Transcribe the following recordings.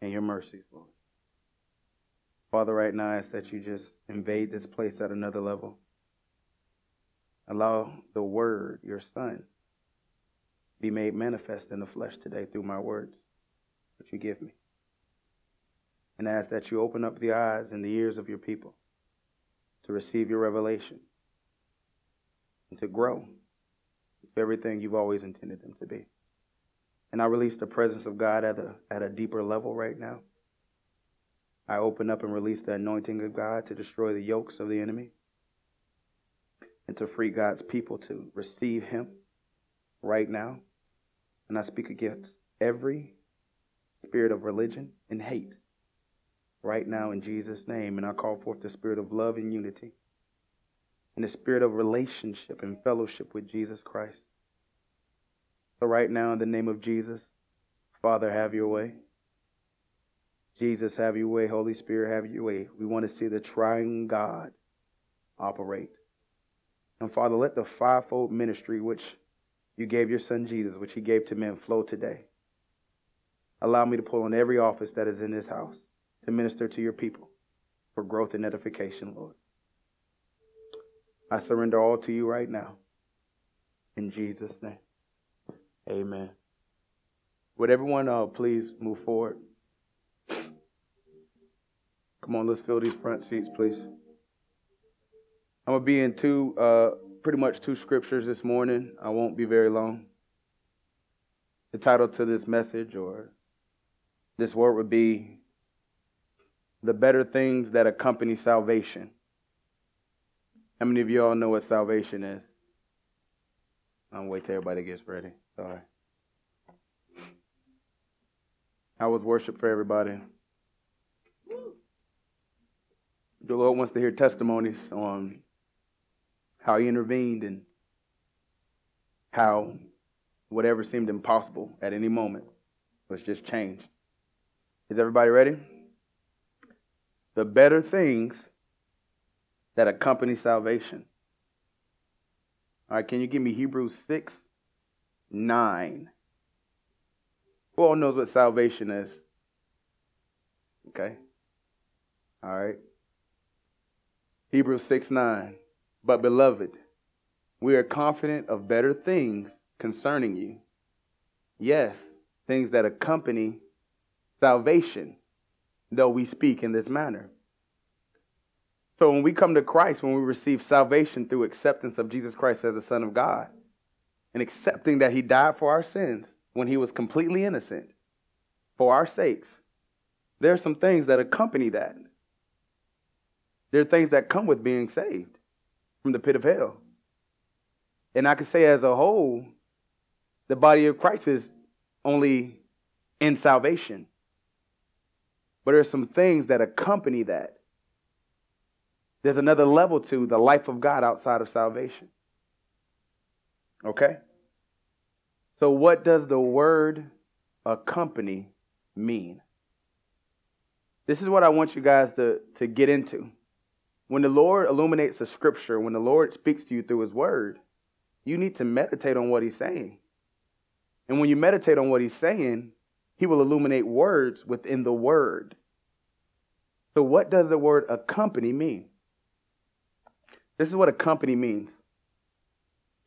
and your mercies, Lord. Father, right now I ask that you just invade this place at another level. Allow the word, your son, be made manifest in the flesh today through my words that you give me. And I ask that you open up the eyes and the ears of your people to receive your revelation and to grow to everything you've always intended them to be. And I release the presence of God at a, at a deeper level right now. I open up and release the anointing of God to destroy the yokes of the enemy and to free God's people to receive Him right now. And I speak against every spirit of religion and hate right now in Jesus' name. And I call forth the spirit of love and unity and the spirit of relationship and fellowship with Jesus Christ. So, right now, in the name of Jesus, Father, have your way. Jesus, have your way. Holy Spirit, have your way. We want to see the triune God operate. And Father, let the fivefold ministry which you gave your son Jesus, which he gave to men, flow today. Allow me to pull on every office that is in this house to minister to your people for growth and edification, Lord. I surrender all to you right now. In Jesus' name. Amen. Would everyone uh, please move forward? Come on, let's fill these front seats, please. I'm going to be in two, uh, pretty much two scriptures this morning. I won't be very long. The title to this message or this word would be The Better Things That Accompany Salvation. How many of you all know what salvation is? I'm wait till everybody gets ready. Sorry. How was worship for everybody? The Lord wants to hear testimonies on how He intervened and how whatever seemed impossible at any moment was just changed. Is everybody ready? The better things that accompany salvation. All right, can you give me Hebrews 6 9? Who all knows what salvation is? Okay. All right. Hebrews 6 9. But beloved, we are confident of better things concerning you. Yes, things that accompany salvation, though we speak in this manner. So when we come to Christ, when we receive salvation through acceptance of Jesus Christ as the Son of God, and accepting that He died for our sins when He was completely innocent for our sakes, there are some things that accompany that. There are things that come with being saved from the pit of hell. And I can say, as a whole, the body of Christ is only in salvation. But there are some things that accompany that. There's another level to the life of God outside of salvation. Okay? So, what does the word accompany mean? This is what I want you guys to, to get into. When the Lord illuminates a scripture, when the Lord speaks to you through his word, you need to meditate on what he's saying. And when you meditate on what he's saying, he will illuminate words within the word. So, what does the word accompany mean? This is what a company means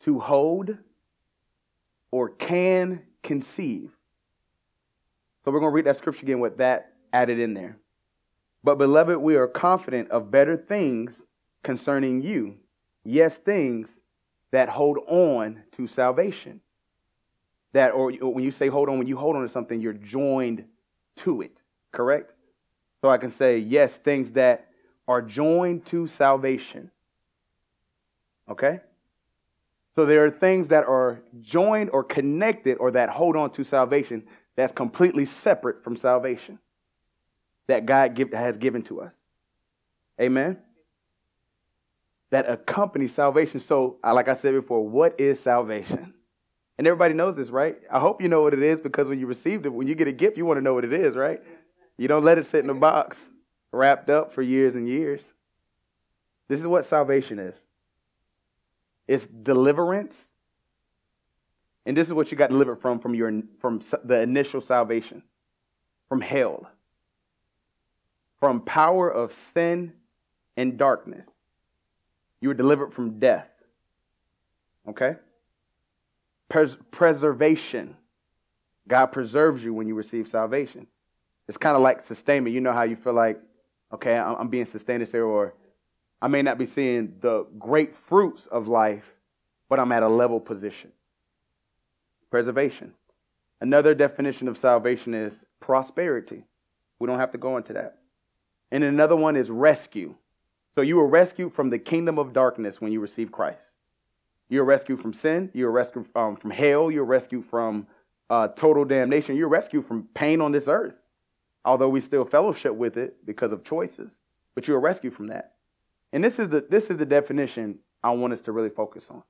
to hold or can conceive. So, we're going to read that scripture again with that added in there. But, beloved, we are confident of better things concerning you. Yes, things that hold on to salvation. That, or when you say hold on, when you hold on to something, you're joined to it, correct? So I can say, yes, things that are joined to salvation. Okay? So there are things that are joined or connected or that hold on to salvation that's completely separate from salvation that God give, has given to us. Amen? That accompany salvation. So, like I said before, what is salvation? And everybody knows this, right? I hope you know what it is because when you received it, when you get a gift, you want to know what it is, right? You don't let it sit in a box wrapped up for years and years. This is what salvation is it's deliverance. And this is what you got delivered from from your from the initial salvation from hell from power of sin and darkness. You were delivered from death. Okay? Pres- preservation. God preserves you when you receive salvation. It's kind of like sustainment. You know how you feel like, okay, I'm, I'm being sustained here, or I may not be seeing the great fruits of life, but I'm at a level position. Preservation. Another definition of salvation is prosperity. We don't have to go into that. And another one is rescue. So you were rescued from the kingdom of darkness when you received Christ. You were rescued from sin. You were rescued um, from hell. You were rescued from uh, total damnation. You're rescued from pain on this earth, although we still fellowship with it because of choices. But you were rescued from that. And this is the this is the definition I want us to really focus on.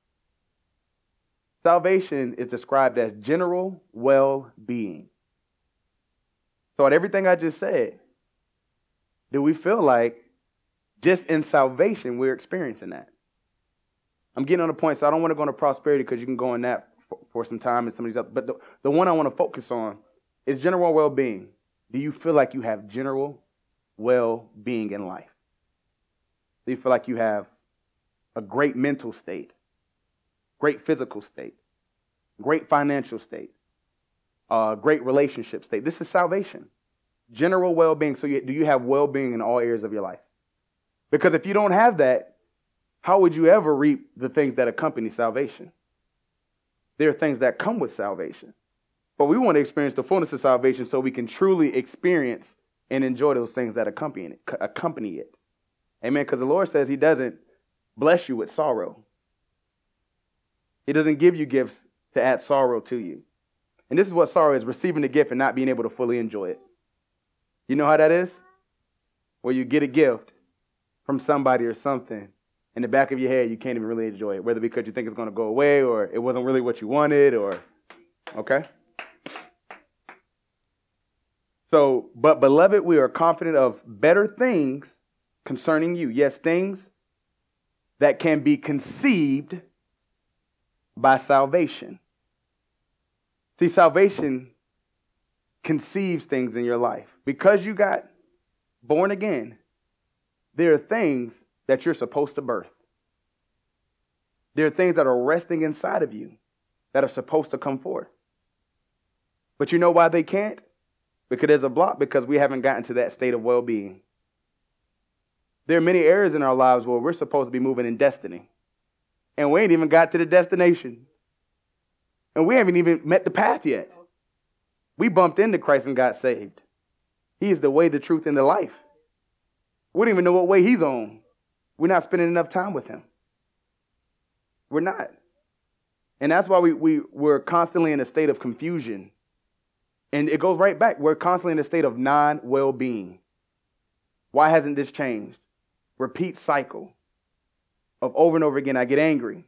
Salvation is described as general well-being. So, at everything I just said, do we feel like just in salvation we're experiencing that? I'm getting on a point, so I don't want to go into prosperity because you can go in that for, for some time and some of these other. But the, the one I want to focus on is general well being. Do you feel like you have general well being in life? Do you feel like you have a great mental state, great physical state, great financial state, uh, great relationship state? This is salvation. General well being. So, you, do you have well being in all areas of your life? Because if you don't have that, how would you ever reap the things that accompany salvation? There are things that come with salvation. But we want to experience the fullness of salvation so we can truly experience and enjoy those things that accompany it. Accompany it. Amen. Because the Lord says He doesn't bless you with sorrow. He doesn't give you gifts to add sorrow to you. And this is what sorrow is receiving the gift and not being able to fully enjoy it. You know how that is? Where you get a gift from somebody or something, in the back of your head, you can't even really enjoy it, whether because you think it's going to go away or it wasn't really what you wanted or, okay? So, but beloved, we are confident of better things concerning you. Yes, things that can be conceived by salvation. See, salvation conceives things in your life. Because you got born again, there are things that you're supposed to birth. There are things that are resting inside of you that are supposed to come forth. But you know why they can't? Because there's a block because we haven't gotten to that state of well being. There are many areas in our lives where we're supposed to be moving in destiny. And we ain't even got to the destination. And we haven't even met the path yet. We bumped into Christ and got saved. He is the way, the truth, and the life. We don't even know what way he's on. We're not spending enough time with him. We're not. And that's why we, we, we're constantly in a state of confusion. And it goes right back. We're constantly in a state of non well being. Why hasn't this changed? Repeat cycle of over and over again. I get angry.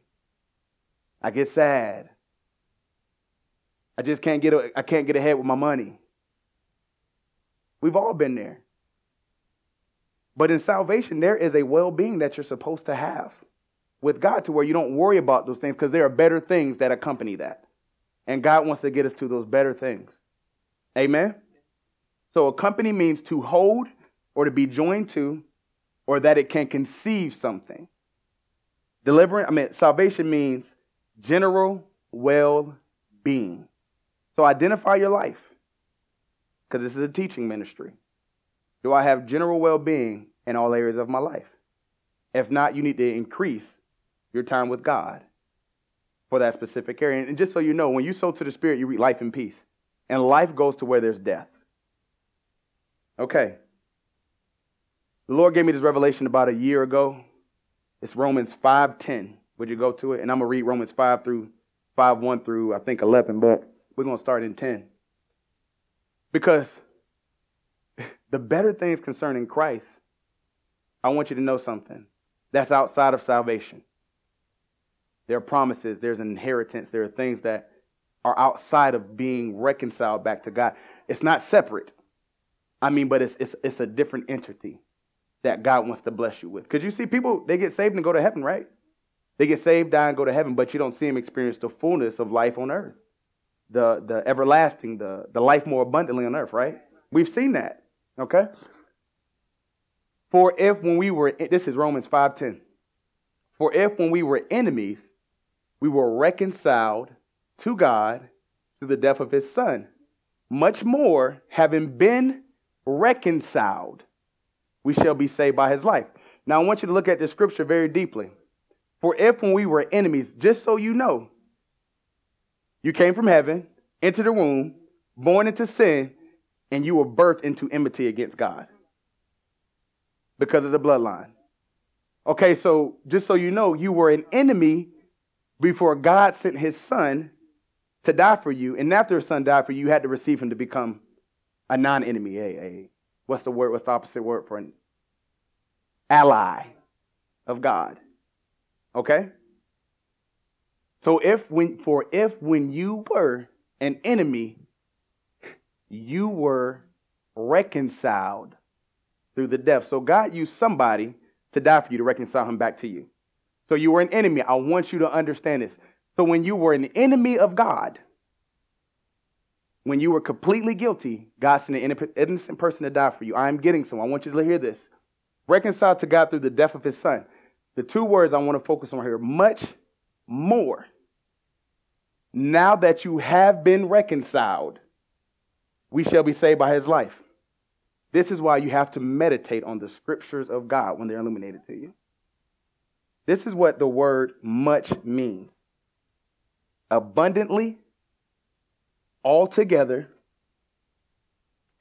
I get sad. I just can't get I can't get ahead with my money. We've all been there. But in salvation, there is a well being that you're supposed to have with God to where you don't worry about those things because there are better things that accompany that. And God wants to get us to those better things. Amen? So, accompany means to hold or to be joined to or that it can conceive something. Deliverance, I mean, salvation means general well being. So, identify your life because this is a teaching ministry. Do I have general well being in all areas of my life? If not, you need to increase your time with God for that specific area. And just so you know, when you sow to the Spirit, you reap life and peace. And life goes to where there's death. Okay. The Lord gave me this revelation about a year ago. It's Romans 5:10. Would you go to it? And I'm gonna read Romans 5 through 5, 1 through I think 11, but we're gonna start in 10. Because the better things concerning Christ, I want you to know something. That's outside of salvation. There are promises, there's an inheritance, there are things that are outside of being reconciled back to God. It's not separate. I mean, but it's, it's, it's a different entity that God wants to bless you with. Because you see, people, they get saved and go to heaven, right? They get saved, die, and go to heaven, but you don't see them experience the fullness of life on earth, the, the everlasting, the, the life more abundantly on earth, right? We've seen that. Okay? For if when we were, this is Romans 5.10. For if when we were enemies, we were reconciled to God through the death of his son, much more, having been reconciled, we shall be saved by his life. Now, I want you to look at the scripture very deeply. For if when we were enemies, just so you know, you came from heaven, into the womb, born into sin, and you were birthed into enmity against God because of the bloodline. Okay, so just so you know, you were an enemy before God sent his son to die for you. And after his son died for you, you had to receive him to become a non enemy. A, what's the word? What's the opposite word for an ally of God? Okay? So if when for if when you were an enemy, you were reconciled through the death. So God used somebody to die for you to reconcile him back to you. So you were an enemy. I want you to understand this. So when you were an enemy of God, when you were completely guilty, God sent an innocent person to die for you. I am getting some. I want you to hear this. Reconciled to God through the death of his son. The two words I want to focus on here much more. Now that you have been reconciled, we shall be saved by his life. This is why you have to meditate on the scriptures of God when they're illuminated to you. This is what the word much means abundantly, altogether,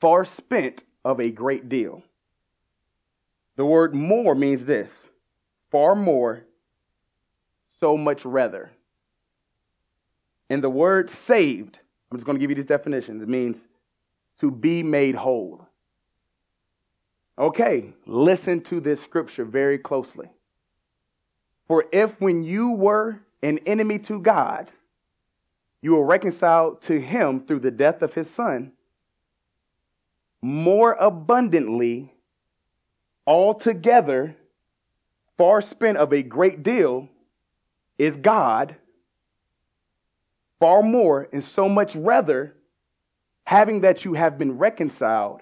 far spent of a great deal. The word more means this far more, so much rather. And the word saved, I'm just going to give you these definitions. It means to be made whole. Okay, listen to this scripture very closely. For if when you were an enemy to God, you were reconciled to him through the death of his son, more abundantly, altogether, far spent of a great deal, is God, far more and so much rather, having that you have been reconciled,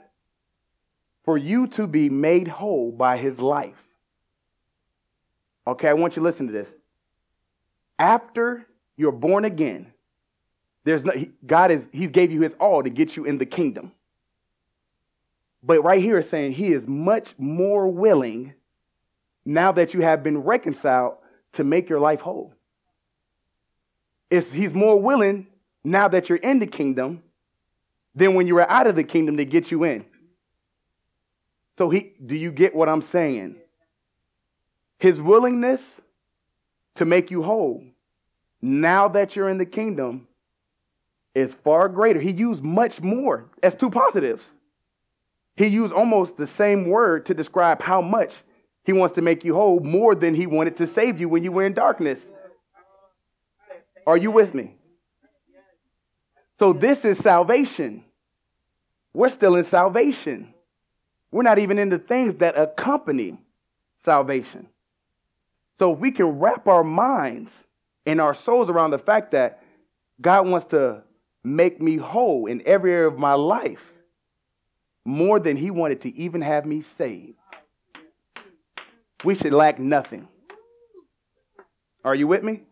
for you to be made whole by his life. Okay, I want you to listen to this. After you're born again, there's no, God is He's gave you His all to get you in the kingdom. But right here is saying He is much more willing now that you have been reconciled to make your life whole. It's, he's more willing now that you're in the kingdom than when you were out of the kingdom to get you in. So he do you get what I'm saying? His willingness to make you whole now that you're in the kingdom is far greater. He used much more as two positives. He used almost the same word to describe how much he wants to make you whole more than he wanted to save you when you were in darkness. Are you with me? So, this is salvation. We're still in salvation. We're not even in the things that accompany salvation. So, we can wrap our minds and our souls around the fact that God wants to make me whole in every area of my life more than he wanted to even have me saved. We should lack nothing. Are you with me?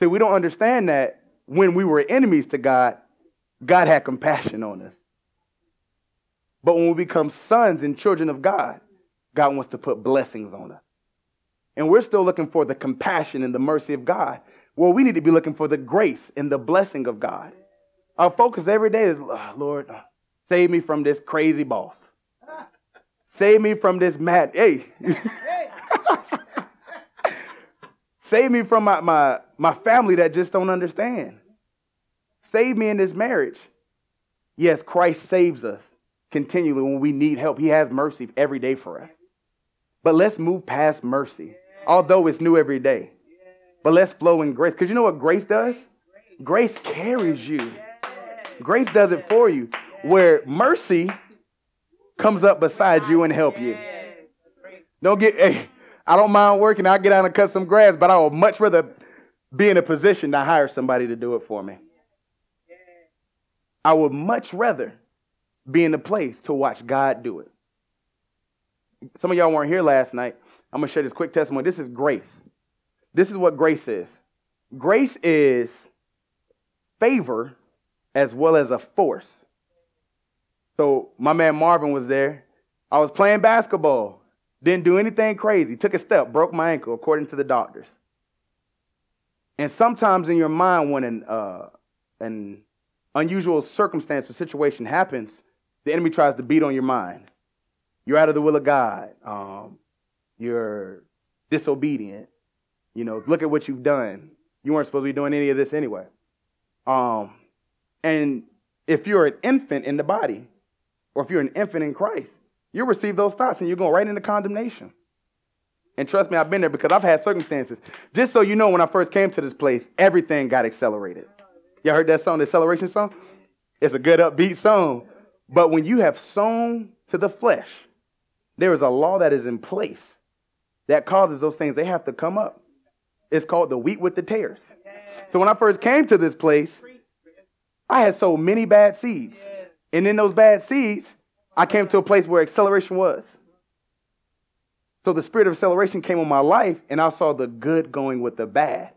See, we don't understand that when we were enemies to God, God had compassion on us. But when we become sons and children of God, God wants to put blessings on us. And we're still looking for the compassion and the mercy of God. Well, we need to be looking for the grace and the blessing of God. Our focus every day is, oh, Lord, uh, save me from this crazy boss. Save me from this mad. Hey. save me from my, my, my family that just don't understand. Save me in this marriage. Yes, Christ saves us continually when we need help. He has mercy every day for us. But let's move past mercy, although it's new every day. But let's flow in grace. Because you know what grace does? Grace carries you. Grace does it for you. Where mercy comes up beside you and help you. Don't get, hey, I don't mind working. I'll get out and cut some grass, but I would much rather be in a position to hire somebody to do it for me. I would much rather be in a place to watch God do it. some of y'all weren't here last night. I'm going to share this quick testimony. This is grace. This is what grace is grace is favor as well as a force. So my man Marvin was there. I was playing basketball. Didn't do anything crazy. Took a step, broke my ankle, according to the doctors. And sometimes in your mind, when an, uh, an unusual circumstance or situation happens, the enemy tries to beat on your mind. You're out of the will of God. Um, you're disobedient. You know, look at what you've done. You weren't supposed to be doing any of this anyway. Um, and if you're an infant in the body, or if you're an infant in Christ, you receive those thoughts and you're going right into condemnation. And trust me, I've been there because I've had circumstances. Just so you know, when I first came to this place, everything got accelerated. Y'all heard that song, the acceleration song? It's a good upbeat song. But when you have sown to the flesh, there is a law that is in place that causes those things, they have to come up. It's called the wheat with the tares. So when I first came to this place, I had so many bad seeds. And in those bad seeds, I came to a place where acceleration was. So the spirit of acceleration came on my life, and I saw the good going with the bad.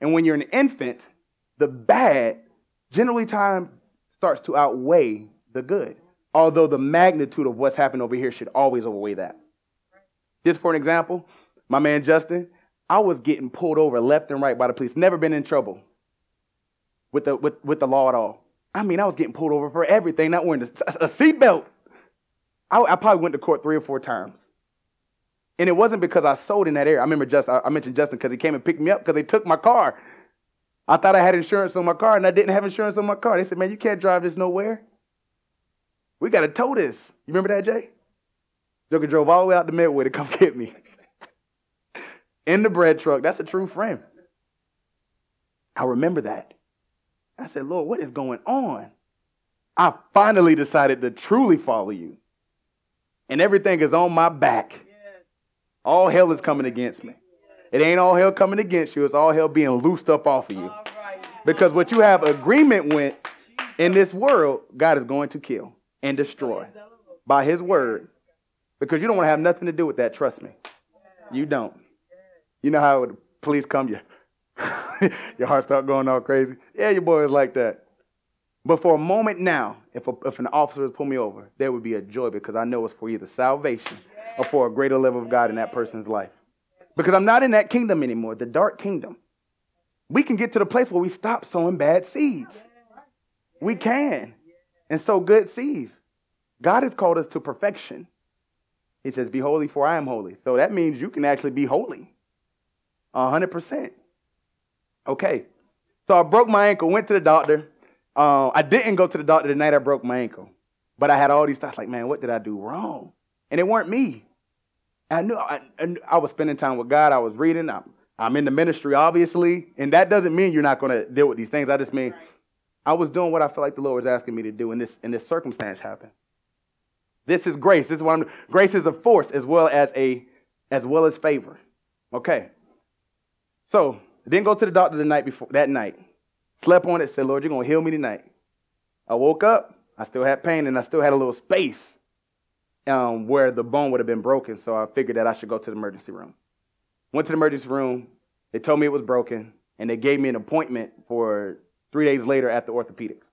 And when you're an infant, the bad generally time starts to outweigh the good. Although the magnitude of what's happened over here should always outweigh that. Just for an example, my man Justin, I was getting pulled over left and right by the police. Never been in trouble with the with, with the law at all. I mean, I was getting pulled over for everything, not wearing a, a seatbelt. I, I probably went to court three or four times. And it wasn't because I sold in that area. I remember just I mentioned Justin because he came and picked me up because they took my car. I thought I had insurance on my car and I didn't have insurance on my car. They said, man, you can't drive this nowhere. We got to tow this. You remember that, Jay? Joker drove all the way out to Midway to come get me. In the bread truck. That's a true friend. I remember that. I said, Lord, what is going on? I finally decided to truly follow you. And everything is on my back. All hell is coming against me. It ain't all hell coming against you, it's all hell being loosed up off of you. Because what you have agreement with in this world, God is going to kill and destroy by his word. Because you don't want to have nothing to do with that, trust me. You don't. You know how the police come, you your heart start going all crazy. Yeah, your boy is like that. But for a moment now, if, a, if an officer was pull me over, there would be a joy because I know it's for either salvation or for a greater level of God in that person's life. Because I'm not in that kingdom anymore, the dark kingdom. We can get to the place where we stop sowing bad seeds. We can. And sow good seeds. God has called us to perfection. He says, Be holy, for I am holy. So that means you can actually be holy. 100%. Okay. So I broke my ankle, went to the doctor. Uh, I didn't go to the doctor the night I broke my ankle. But I had all these thoughts like, man, what did I do wrong? And it weren't me. I knew I, I was spending time with God. I was reading. I'm, I'm in the ministry, obviously. And that doesn't mean you're not going to deal with these things. I just mean I was doing what I felt like the Lord was asking me to do, and this, and this circumstance happened. This is grace. This is what I'm grace is a force as well as a as well as favor. Okay. So didn't go to the doctor the night before that night. Slept on it, said, Lord, you're gonna heal me tonight. I woke up, I still had pain, and I still had a little space um, where the bone would have been broken. So I figured that I should go to the emergency room. Went to the emergency room. They told me it was broken, and they gave me an appointment for three days later at the orthopedics.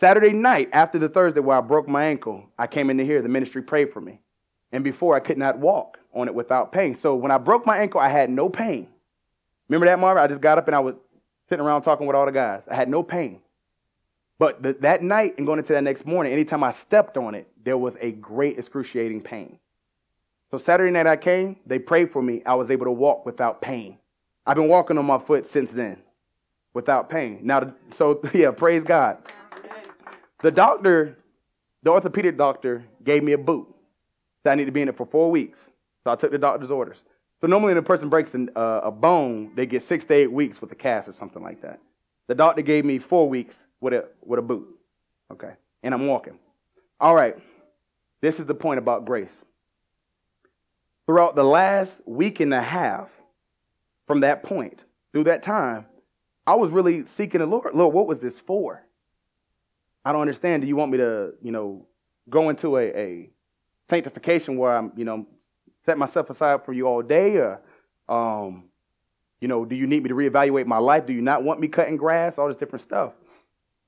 Saturday night, after the Thursday where I broke my ankle, I came into here. The ministry prayed for me. And before, I could not walk on it without pain. So when I broke my ankle, I had no pain. Remember that, Marvin? I just got up and I was sitting around talking with all the guys. I had no pain. But that night and going into that next morning, anytime I stepped on it, there was a great excruciating pain. So Saturday night I came, they prayed for me. I was able to walk without pain. I've been walking on my foot since then without pain. Now, so yeah, praise God. The doctor, the orthopedic doctor, gave me a boot. So I need to be in it for four weeks. So I took the doctor's orders. So normally, when a person breaks an, uh, a bone, they get six to eight weeks with a cast or something like that. The doctor gave me four weeks with a with a boot. Okay, and I'm walking. All right, this is the point about grace. Throughout the last week and a half, from that point through that time, I was really seeking the Lord. Lord, what was this for? I don't understand. Do you want me to, you know, go into a, a sanctification where I'm, you know, set myself aside for you all day or, um, you know, do you need me to reevaluate my life? Do you not want me cutting grass? All this different stuff.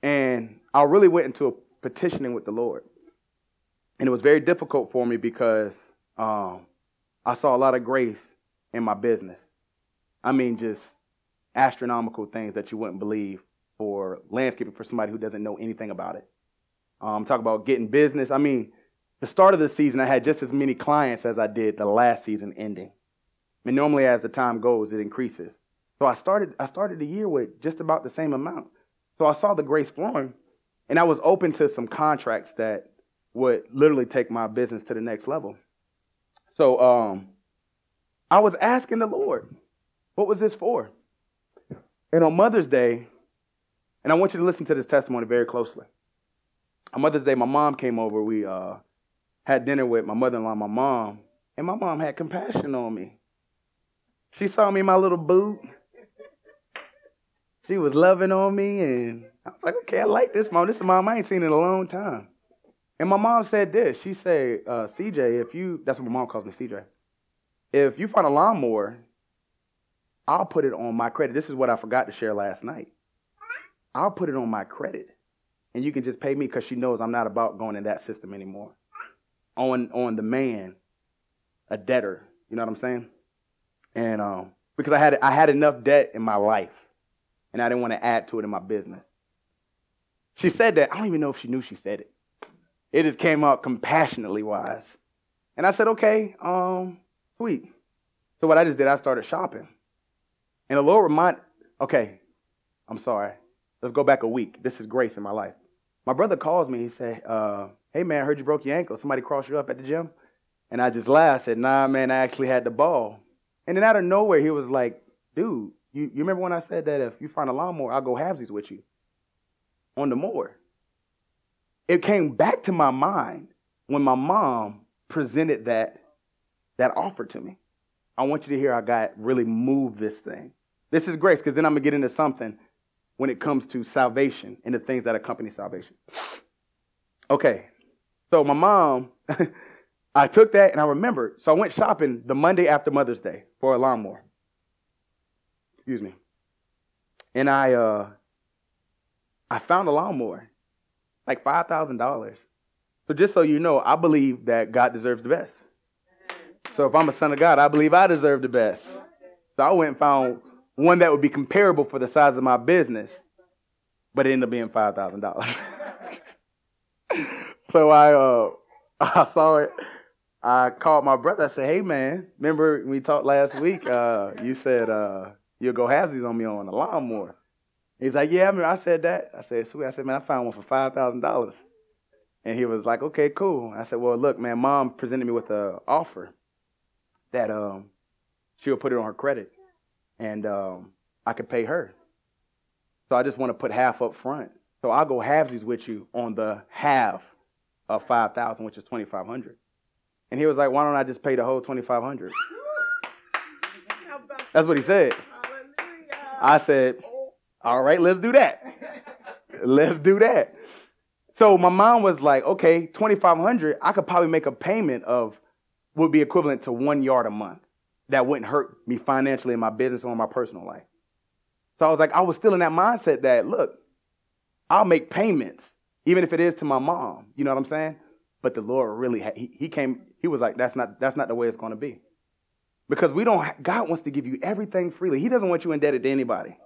And I really went into a petitioning with the Lord. And it was very difficult for me because um, I saw a lot of grace in my business. I mean, just astronomical things that you wouldn't believe for landscaping for somebody who doesn't know anything about it. Um, talk about getting business. I mean, the start of the season, I had just as many clients as I did the last season ending. And normally, as the time goes, it increases. So I started, I started the year with just about the same amount. So I saw the grace flowing, and I was open to some contracts that would literally take my business to the next level. So um, I was asking the Lord, what was this for? And on Mother's Day, and I want you to listen to this testimony very closely. On Mother's Day, my mom came over. We uh, had dinner with my mother in law, my mom, and my mom had compassion on me. She saw me in my little boot. She was loving on me, and I was like, okay, I like this mom. This is mom I ain't seen in a long time. And my mom said this. She said, uh, CJ, if you, that's what my mom calls me, CJ. If you find a lawnmower, I'll put it on my credit. This is what I forgot to share last night. I'll put it on my credit. And you can just pay me because she knows I'm not about going in that system anymore. On on the man, a debtor. You know what I'm saying? And um, because I had I had enough debt in my life, and I didn't want to add to it in my business. She said that. I don't even know if she knew she said it. It just came out compassionately wise. And I said, okay, um, sweet. So what I just did, I started shopping. And the Lord remind, okay, I'm sorry. Let's go back a week. This is grace in my life. My brother calls me. He said, uh, hey, man, I heard you broke your ankle. Somebody crossed you up at the gym? And I just laughed. I said, nah, man, I actually had the ball. And then out of nowhere, he was like, dude, you, you remember when I said that if you find a lawnmower, I'll go halvesies with you on the mower? It came back to my mind when my mom presented that, that offer to me. I want you to hear how God really moved this thing. This is grace, because then I'm going to get into something when it comes to salvation and the things that accompany salvation. Okay, so my mom, I took that and I remembered. So I went shopping the Monday after Mother's Day for a lawnmower. Excuse me. And I, uh, I found a lawnmower, like five thousand dollars. So just so you know, I believe that God deserves the best. So if I'm a son of God, I believe I deserve the best. So I went and found one that would be comparable for the size of my business, but it ended up being five thousand dollars. so I uh, I saw it. I called my brother. I said, "Hey man, remember we talked last week? Uh, you said uh, you'll go halvesies on me on a lawnmower." He's like, "Yeah, I mean, I said that." I said, "Sweet." I said, "Man, I found one for five thousand dollars." And he was like, "Okay, cool." I said, "Well, look, man, mom presented me with an offer that um, she'll put it on her credit." and um, I could pay her. So I just want to put half up front. So I'll go halvesies with you on the half of 5000 which is 2500 And he was like, why don't I just pay the whole 2500 That's what he said. I said, all right, let's do that. let's do that. So my mom was like, okay, 2500 I could probably make a payment of would be equivalent to one yard a month that wouldn't hurt me financially in my business or in my personal life. So I was like, I was still in that mindset that, look, I'll make payments, even if it is to my mom. You know what I'm saying? But the Lord really, had, he, he came, he was like, that's not, that's not the way it's going to be. Because we don't, God wants to give you everything freely. He doesn't want you indebted to anybody,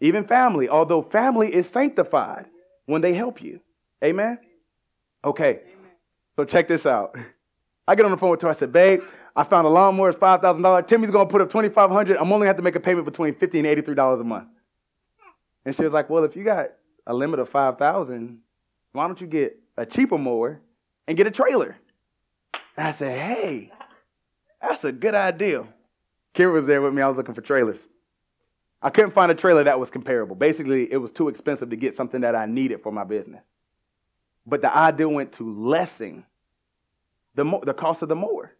even family, although family is sanctified when they help you. Amen? Okay. So check this out. I get on the phone with her. I said, babe, I found a lawnmower, it's $5,000. Timmy's going to put up 2500 I'm only going to have to make a payment between 50 and $83 a month. And she was like, well, if you got a limit of 5000 why don't you get a cheaper mower and get a trailer? I said, hey, that's a good idea. Kira was there with me. I was looking for trailers. I couldn't find a trailer that was comparable. Basically, it was too expensive to get something that I needed for my business. But the idea went to lessen the, mo- the cost of the mower.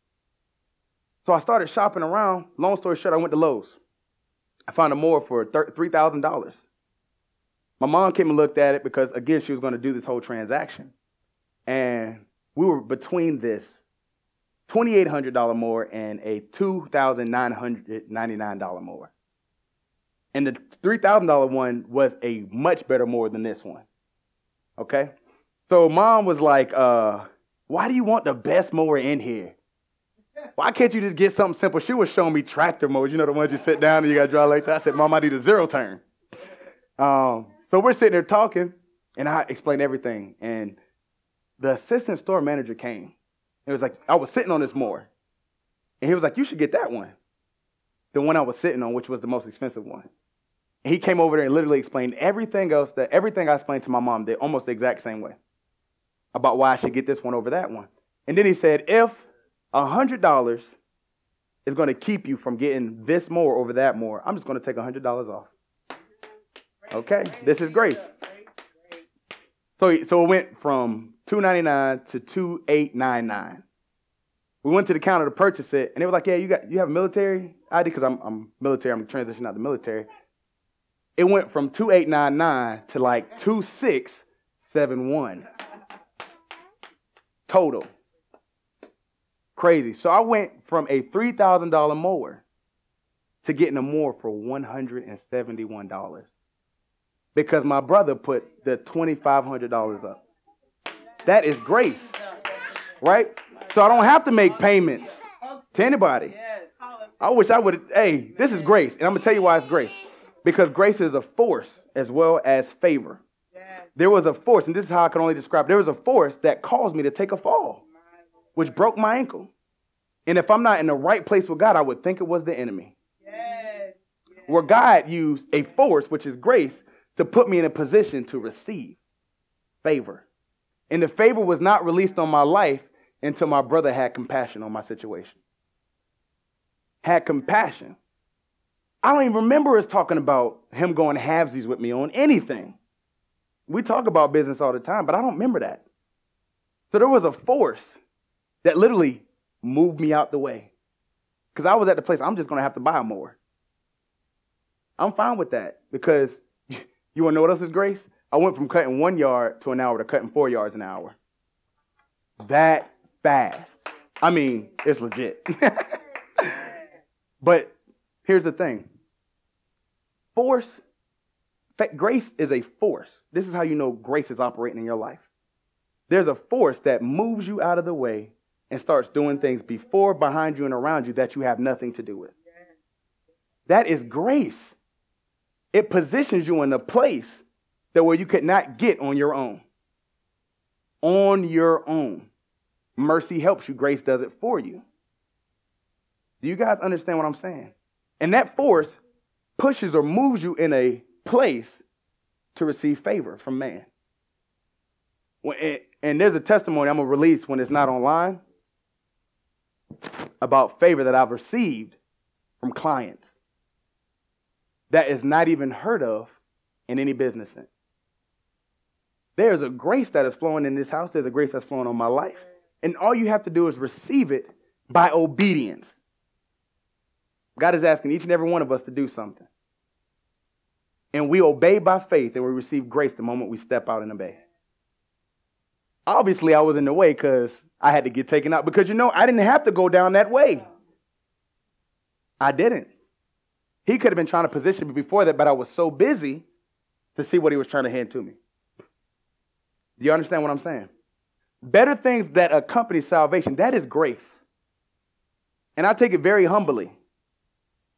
So I started shopping around. Long story short, I went to Lowe's. I found a mower for $3,000. My mom came and looked at it because, again, she was going to do this whole transaction. And we were between this $2,800 more and a $2,999 more. And the $3,000 one was a much better more than this one. Okay? So mom was like, uh, why do you want the best mower in here? Why can't you just get something simple? She was showing me tractor mode. You know the ones you sit down and you got to drive like that. I said, Mom, I need a zero turn. Um, so we're sitting there talking, and I explained everything. And the assistant store manager came. It was like, I was sitting on this more. And he was like, You should get that one. The one I was sitting on, which was the most expensive one. And he came over there and literally explained everything else that everything I explained to my mom did almost the exact same way about why I should get this one over that one. And then he said, If a $100 is going to keep you from getting this more over that more, I'm just going to take a $100 off. Okay, this is grace. So, so it went from 299 to 2899 We went to the counter to purchase it, and they were like, "Yeah, you got you have a military ID because I'm I'm military. I'm transitioning out the military." It went from 2899 to like 2671 total. Crazy. So I went from a $3,000 mower to getting a mower for $171 because my brother put the $2,500 up. That is grace, right? So I don't have to make payments to anybody. I wish I would. Hey, this is grace, and I'm gonna tell you why it's grace. Because grace is a force as well as favor. There was a force, and this is how I can only describe. There was a force that caused me to take a fall which broke my ankle. And if I'm not in the right place with God, I would think it was the enemy. Where God used a force, which is grace, to put me in a position to receive favor. And the favor was not released on my life until my brother had compassion on my situation. Had compassion. I don't even remember us talking about him going halvesies with me on anything. We talk about business all the time, but I don't remember that. So there was a force that literally moved me out the way. Because I was at the place, I'm just going to have to buy more. I'm fine with that because you want to know what else is grace? I went from cutting one yard to an hour to cutting four yards an hour. That fast. I mean, it's legit. but here's the thing force, grace is a force. This is how you know grace is operating in your life. There's a force that moves you out of the way and starts doing things before, behind you, and around you that you have nothing to do with. That is grace. It positions you in a place that where you could not get on your own. On your own. Mercy helps you, grace does it for you. Do you guys understand what I'm saying? And that force pushes or moves you in a place to receive favor from man. And there's a testimony I'm going to release when it's not online about favor that I've received from clients that is not even heard of in any business sense. There's a grace that is flowing in this house, there's a grace that's flowing on my life. And all you have to do is receive it by obedience. God is asking each and every one of us to do something. And we obey by faith and we receive grace the moment we step out and obey. Obviously, I was in the way because I had to get taken out because you know, I didn't have to go down that way. I didn't. He could have been trying to position me before that, but I was so busy to see what he was trying to hand to me. Do you understand what I'm saying? Better things that accompany salvation, that is grace. And I take it very humbly.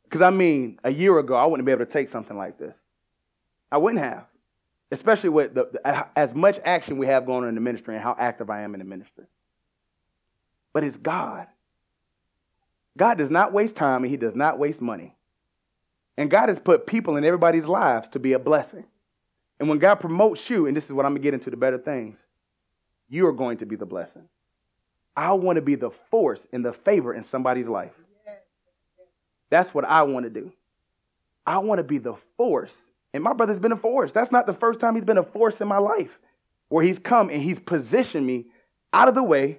Because I mean, a year ago, I wouldn't be able to take something like this. I wouldn't have especially with the, the, as much action we have going on in the ministry and how active I am in the ministry. But it's God. God does not waste time and He does not waste money. And God has put people in everybody's lives to be a blessing. And when God promotes you, and this is what I'm going to get into the better things, you are going to be the blessing. I want to be the force and the favor in somebody's life. That's what I want to do. I want to be the force and my brother's been a force. That's not the first time he's been a force in my life where he's come and he's positioned me out of the way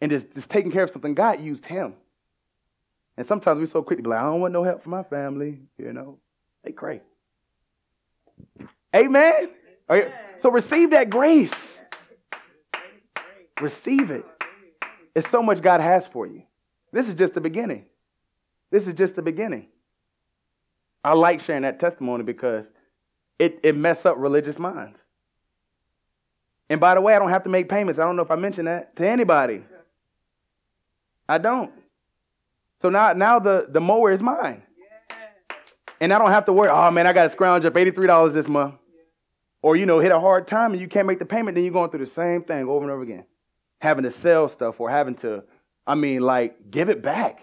and just, just taking care of something. God used him. And sometimes we're so quick to be like, I don't want no help from my family, you know. They cray. Amen. So receive that grace. Receive it. It's so much God has for you. This is just the beginning. This is just the beginning. I like sharing that testimony because it, it mess up religious minds. And by the way, I don't have to make payments. I don't know if I mentioned that to anybody. I don't. So now, now the, the mower is mine. And I don't have to worry, oh man, I got to scrounge up $83 this month. Or, you know, hit a hard time and you can't make the payment, then you're going through the same thing over and over again. Having to sell stuff or having to, I mean, like, give it back.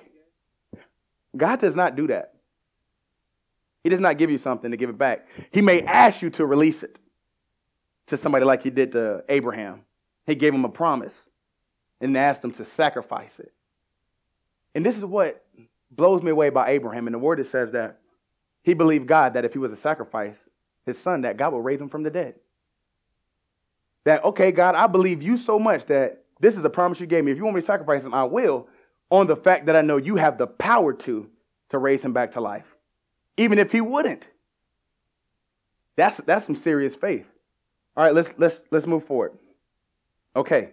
God does not do that. He does not give you something to give it back. He may ask you to release it to somebody like he did to Abraham. He gave him a promise and asked him to sacrifice it. And this is what blows me away about Abraham. In the word, it says that he believed God that if he was a sacrifice, his son, that God would raise him from the dead. That, okay, God, I believe you so much that this is a promise you gave me. If you want me to sacrifice him, I will, on the fact that I know you have the power to, to raise him back to life. Even if he wouldn't. That's, that's some serious faith. All right, let's, let's, let's move forward. Okay.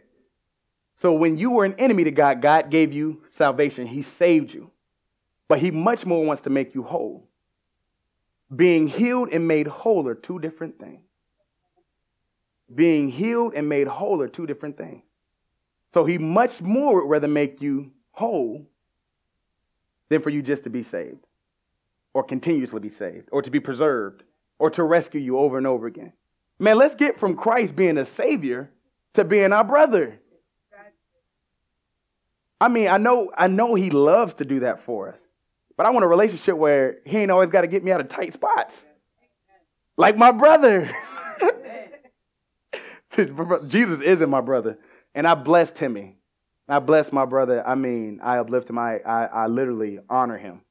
So when you were an enemy to God, God gave you salvation. He saved you. But he much more wants to make you whole. Being healed and made whole are two different things. Being healed and made whole are two different things. So he much more would rather make you whole than for you just to be saved or continuously be saved or to be preserved or to rescue you over and over again. Man, let's get from Christ being a savior to being our brother. I mean, I know I know he loves to do that for us. But I want a relationship where he ain't always got to get me out of tight spots. Like my brother. Jesus isn't my brother. And I bless Timmy. I bless my brother. I mean, I uplift him. I, I, I literally honor him.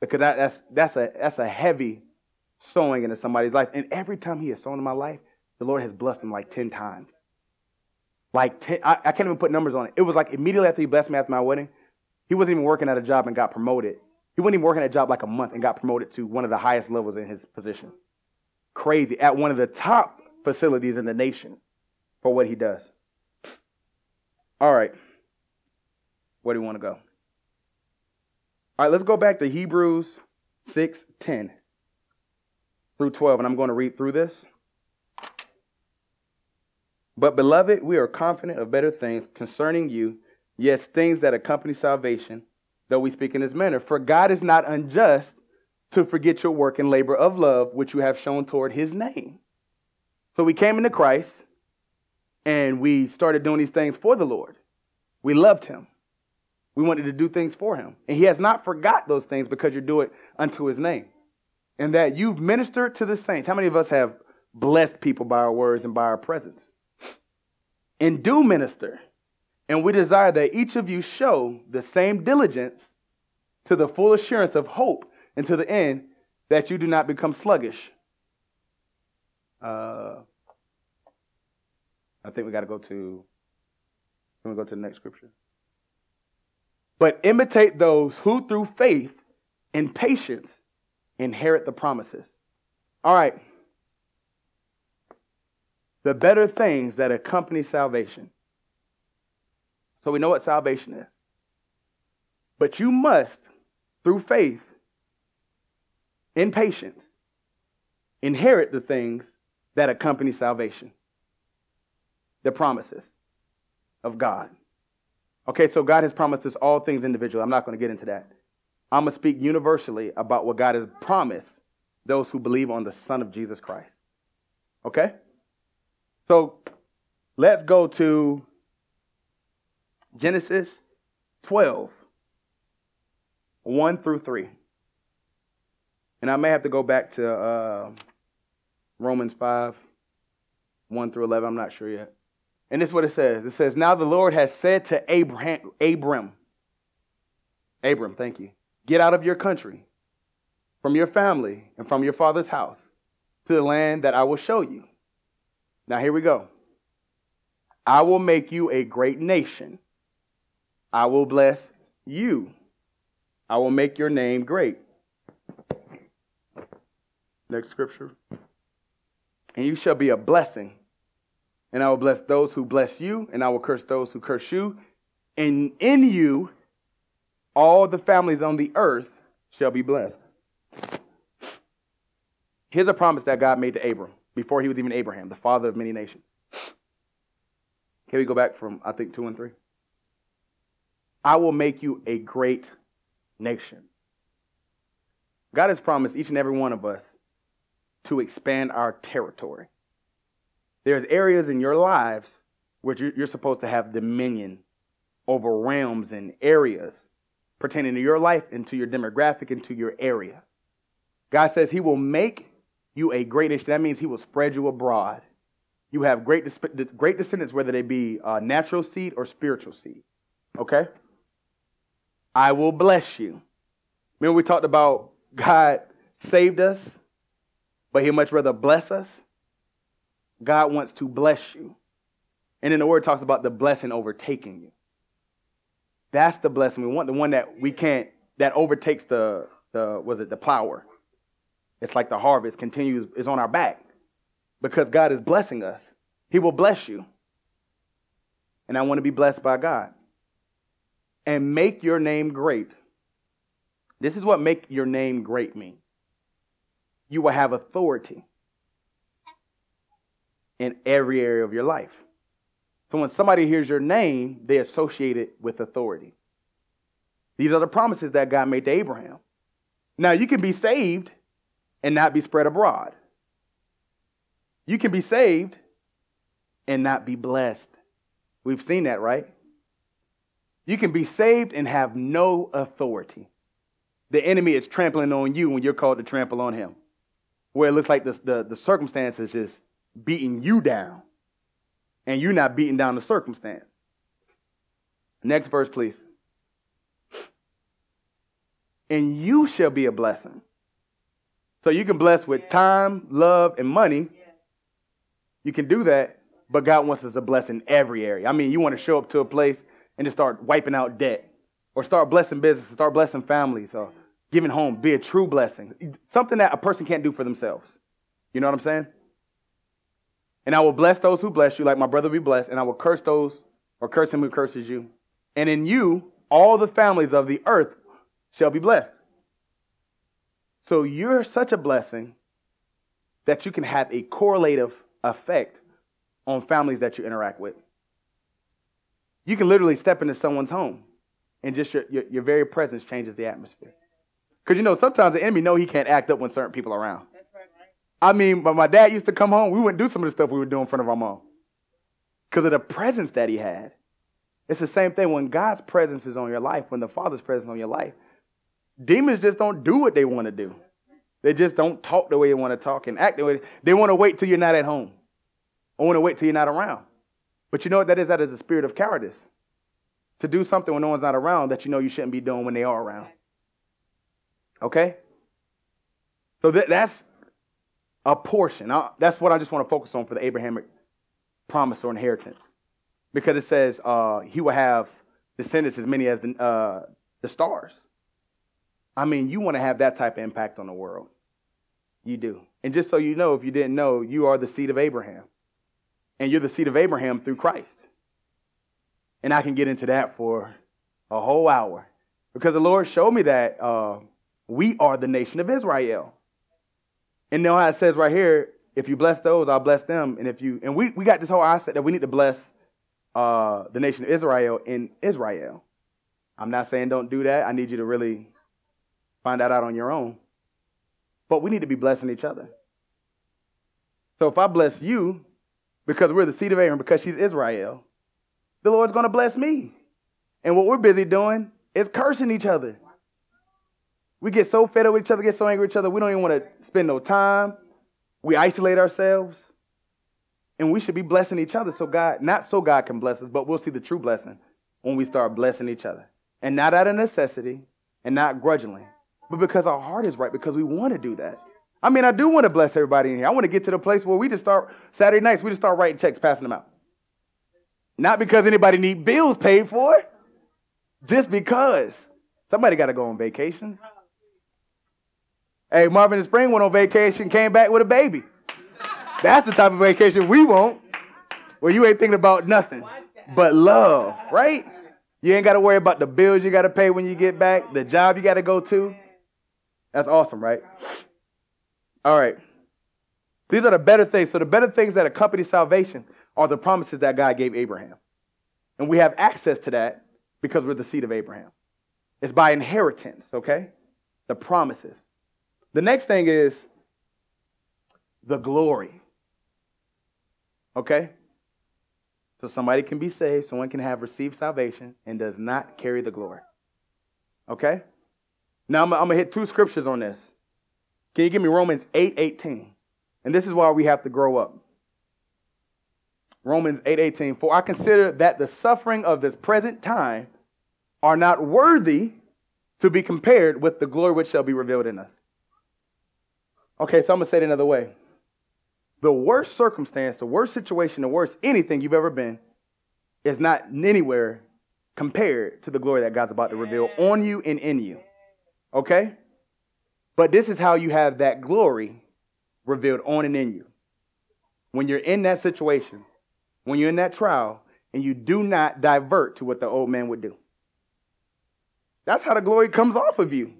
Because that, that's, that's, a, that's a heavy sowing into somebody's life. And every time he has sown in my life, the Lord has blessed him like 10 times. Like 10, I, I can't even put numbers on it. It was like immediately after he blessed me after my wedding, he wasn't even working at a job and got promoted. He wasn't even working at a job like a month and got promoted to one of the highest levels in his position. Crazy. At one of the top facilities in the nation for what he does. All right. Where do you want to go? All right, let's go back to Hebrews 6 10 through 12, and I'm going to read through this. But, beloved, we are confident of better things concerning you, yes, things that accompany salvation though we speak in this manner. For God is not unjust to forget your work and labor of love, which you have shown toward his name. So we came into Christ and we started doing these things for the Lord. We loved him. We wanted to do things for him. And he has not forgot those things because you do it unto his name. And that you've ministered to the saints. How many of us have blessed people by our words and by our presence? And do minister and we desire that each of you show the same diligence to the full assurance of hope and to the end that you do not become sluggish. Uh, I think we got to go to. Can we go to the next scripture? But imitate those who, through faith and patience, inherit the promises. All right. The better things that accompany salvation. So we know what salvation is. But you must, through faith, in patience, inherit the things that accompany salvation the promises of God. Okay, so God has promised us all things individually. I'm not going to get into that. I'm going to speak universally about what God has promised those who believe on the Son of Jesus Christ. Okay? So let's go to Genesis 12, 1 through 3. And I may have to go back to uh, Romans 5, 1 through 11. I'm not sure yet. And this is what it says. It says, Now the Lord has said to Abraham, Abram, Abram, thank you, get out of your country, from your family, and from your father's house, to the land that I will show you. Now here we go. I will make you a great nation I will bless you. I will make your name great. Next scripture. And you shall be a blessing. and I will bless those who bless you, and I will curse those who curse you. And in you, all the families on the earth shall be blessed. Here's a promise that God made to Abram before he was even Abraham, the father of many nations. Here we go back from, I think, two and three. I will make you a great nation. God has promised each and every one of us to expand our territory. There's areas in your lives where you're supposed to have dominion over realms and areas pertaining to your life and to your demographic and to your area. God says He will make you a great nation. That means He will spread you abroad. You have great, great descendants, whether they be uh, natural seed or spiritual seed. Okay? I will bless you. Remember, we talked about God saved us, but He'd much rather bless us. God wants to bless you. And then the word talks about the blessing overtaking you. That's the blessing we want, the one that we can't, that overtakes the, the was it the plower? It's like the harvest continues, is on our back because God is blessing us. He will bless you. And I want to be blessed by God. And make your name great. This is what make your name great mean. You will have authority in every area of your life. So when somebody hears your name, they associate it with authority. These are the promises that God made to Abraham. Now, you can be saved and not be spread abroad. You can be saved and not be blessed. We've seen that, right? You can be saved and have no authority. The enemy is trampling on you when you're called to trample on him. Where it looks like the, the, the circumstances just beating you down, and you're not beating down the circumstance. Next verse, please. And you shall be a blessing. So you can bless with time, love, and money. You can do that, but God wants us to bless in every area. I mean, you want to show up to a place and just start wiping out debt, or start blessing business, start blessing families, or giving home, be a true blessing. Something that a person can't do for themselves. You know what I'm saying? And I will bless those who bless you, like my brother be blessed, and I will curse those or curse him who curses you. And in you, all the families of the earth shall be blessed. So you're such a blessing that you can have a correlative effect on families that you interact with. You can literally step into someone's home and just your, your, your very presence changes the atmosphere. Because you know, sometimes the enemy know he can't act up when certain people are around. I mean, but my dad used to come home, we wouldn't do some of the stuff we would do in front of our mom. Because of the presence that he had. It's the same thing when God's presence is on your life, when the Father's presence on your life. Demons just don't do what they want to do. They just don't talk the way they want to talk and act the way they want to wait till you're not at home. Or want to wait till you're not around. But you know what that is? That is a spirit of cowardice. To do something when no one's not around that you know you shouldn't be doing when they are around. Okay? So that, that's a portion. I, that's what I just want to focus on for the Abrahamic promise or inheritance. Because it says uh, he will have descendants as many as the, uh, the stars. I mean, you want to have that type of impact on the world. You do. And just so you know, if you didn't know, you are the seed of Abraham. And you're the seed of Abraham through Christ. And I can get into that for a whole hour. Because the Lord showed me that uh, we are the nation of Israel. And now how it says right here, if you bless those, I'll bless them. And if you and we, we got this whole mindset that we need to bless uh, the nation of Israel in Israel. I'm not saying don't do that. I need you to really find that out on your own. But we need to be blessing each other. So if I bless you because we're the seed of Abraham, because she's Israel, the Lord's going to bless me. And what we're busy doing is cursing each other. We get so fed up with each other, get so angry with each other, we don't even want to spend no time. We isolate ourselves. And we should be blessing each other so God, not so God can bless us, but we'll see the true blessing when we start blessing each other. And not out of necessity and not grudgingly, but because our heart is right, because we want to do that. I mean, I do want to bless everybody in here. I want to get to the place where we just start, Saturday nights, we just start writing checks, passing them out. Not because anybody need bills paid for, just because somebody got to go on vacation. Hey, Marvin and Spring went on vacation, came back with a baby. That's the type of vacation we want. where you ain't thinking about nothing but love, right? You ain't got to worry about the bills you got to pay when you get back, the job you got to go to. That's awesome, right? All right. These are the better things. So, the better things that accompany salvation are the promises that God gave Abraham. And we have access to that because we're the seed of Abraham. It's by inheritance, okay? The promises. The next thing is the glory. Okay? So somebody can be saved, someone can have received salvation and does not carry the glory. Okay? Now I'm, I'm to hit two scriptures on this. Can you give me Romans 8 18? And this is why we have to grow up. Romans 8 18. For I consider that the suffering of this present time are not worthy to be compared with the glory which shall be revealed in us. Okay, so I'm to say it another way. The worst circumstance, the worst situation, the worst anything you've ever been is not anywhere compared to the glory that God's about to reveal on you and in you. Okay? But this is how you have that glory revealed on and in you. When you're in that situation, when you're in that trial, and you do not divert to what the old man would do. That's how the glory comes off of you.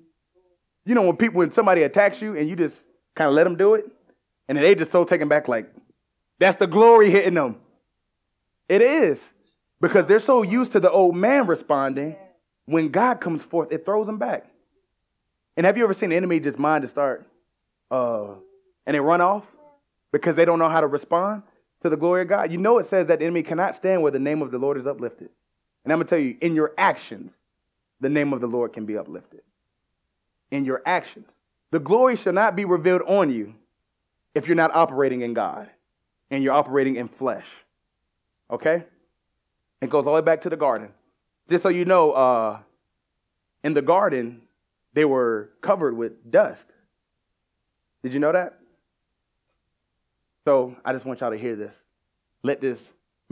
You know, when people, when somebody attacks you and you just kind of let them do it, and they just so taken back, like, that's the glory hitting them. It is. Because they're so used to the old man responding, when God comes forth, it throws them back. And have you ever seen the enemy just mind to start uh, and they run off because they don't know how to respond to the glory of God? You know it says that the enemy cannot stand where the name of the Lord is uplifted. And I'm going to tell you, in your actions, the name of the Lord can be uplifted. In your actions. The glory shall not be revealed on you if you're not operating in God and you're operating in flesh. Okay? It goes all the way back to the garden. Just so you know, uh, in the garden, they were covered with dust. Did you know that? So I just want y'all to hear this. Let this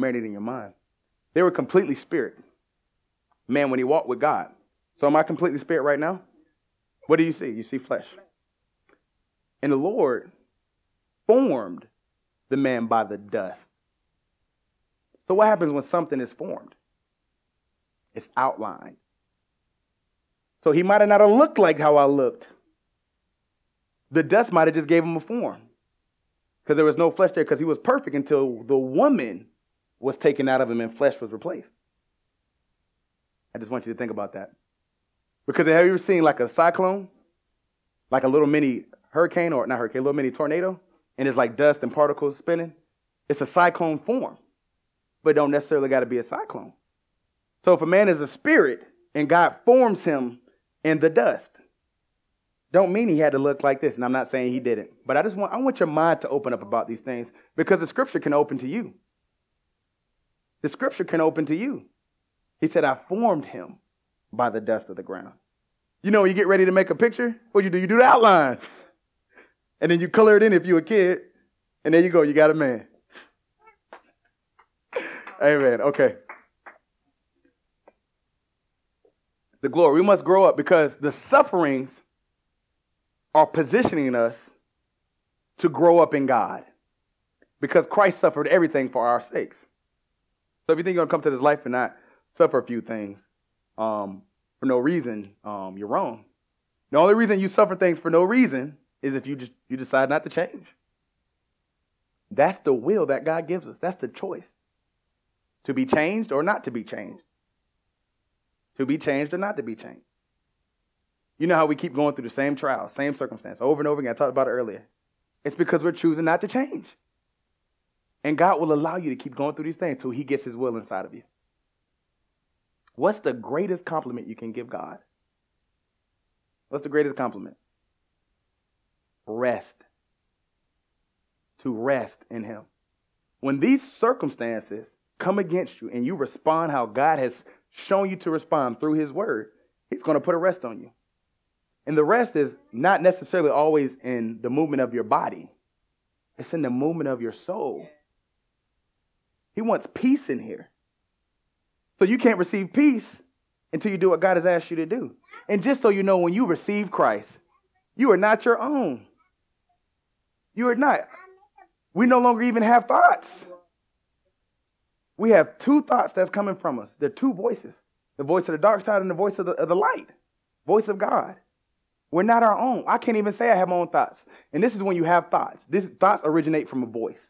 marinate in your mind. They were completely spirit. Man, when he walked with God. So am I completely spirit right now? What do you see? You see flesh. And the Lord formed the man by the dust. So, what happens when something is formed? It's outlined. So, he might have not have looked like how I looked. The dust might have just gave him a form because there was no flesh there because he was perfect until the woman was taken out of him and flesh was replaced. I just want you to think about that. Because have you ever seen like a cyclone? Like a little mini hurricane, or not hurricane, a little mini tornado? and it's like dust and particles spinning, it's a cyclone form, but don't necessarily got to be a cyclone. So if a man is a spirit and God forms him in the dust, don't mean he had to look like this. And I'm not saying he didn't, but I just want I want your mind to open up about these things because the scripture can open to you. The scripture can open to you. He said, I formed him by the dust of the ground. You know, when you get ready to make a picture, what you do? You do the outline. And then you color it in if you're a kid. And there you go, you got a man. Amen. Okay. The glory. We must grow up because the sufferings are positioning us to grow up in God. Because Christ suffered everything for our sakes. So if you think you're going to come to this life and not suffer a few things um, for no reason, um, you're wrong. The only reason you suffer things for no reason is if you just you decide not to change. That's the will that God gives us. That's the choice. To be changed or not to be changed. To be changed or not to be changed. You know how we keep going through the same trial, same circumstance, over and over again. I talked about it earlier. It's because we're choosing not to change. And God will allow you to keep going through these things until He gets His will inside of you. What's the greatest compliment you can give God? What's the greatest compliment? rest. To rest in Him. When these circumstances come against you and you respond how God has shown you to respond through His Word, He's going to put a rest on you. And the rest is not necessarily always in the movement of your body, it's in the movement of your soul. He wants peace in here. So you can't receive peace until you do what God has asked you to do. And just so you know, when you receive Christ, you are not your own. You are not. We no longer even have thoughts. We have two thoughts that's coming from us. They're two voices the voice of the dark side and the voice of the, of the light, voice of God. We're not our own. I can't even say I have my own thoughts. And this is when you have thoughts. These thoughts originate from a voice.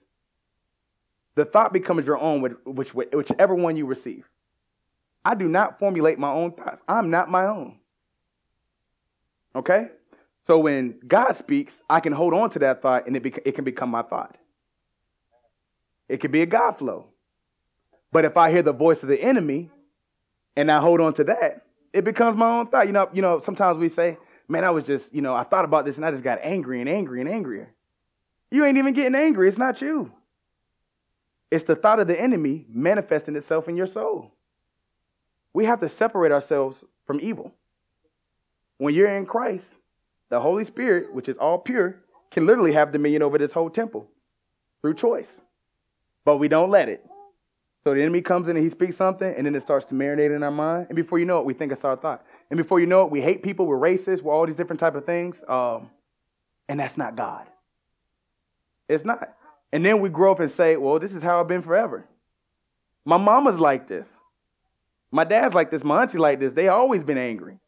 The thought becomes your own, which, whichever one you receive. I do not formulate my own thoughts. I'm not my own. Okay? So when God speaks, I can hold on to that thought and it, beca- it can become my thought. It could be a God flow. But if I hear the voice of the enemy and I hold on to that, it becomes my own thought. You know, you know, sometimes we say, man, I was just, you know, I thought about this and I just got angry and angry and angrier. You ain't even getting angry. It's not you. It's the thought of the enemy manifesting itself in your soul. We have to separate ourselves from evil. When you're in Christ, the Holy Spirit, which is all pure, can literally have dominion over this whole temple through choice. But we don't let it. So the enemy comes in and he speaks something, and then it starts to marinate in our mind. And before you know it, we think it's our thought. And before you know it, we hate people, we're racist, we're all these different type of things. Um, and that's not God. It's not. And then we grow up and say, well, this is how I've been forever. My mama's like this. My dad's like this. My auntie like this. They always been angry.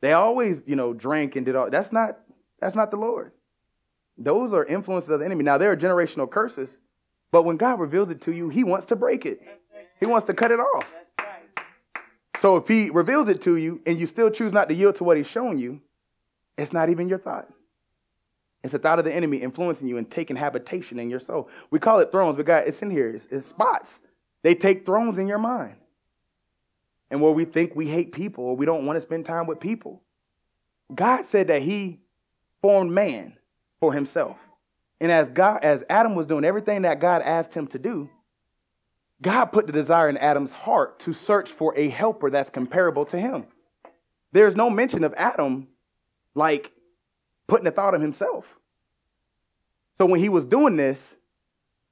They always, you know, drank and did all. That's not. That's not the Lord. Those are influences of the enemy. Now there are generational curses, but when God reveals it to you, He wants to break it. He wants to cut it off. So if He reveals it to you and you still choose not to yield to what He's showing you, it's not even your thought. It's the thought of the enemy influencing you and taking habitation in your soul. We call it thrones, but God, it's in here. It's, it's spots. They take thrones in your mind. And where we think we hate people or we don't want to spend time with people. God said that He formed man for himself. And as God, as Adam was doing everything that God asked him to do, God put the desire in Adam's heart to search for a helper that's comparable to him. There's no mention of Adam like putting a thought of himself. So when he was doing this,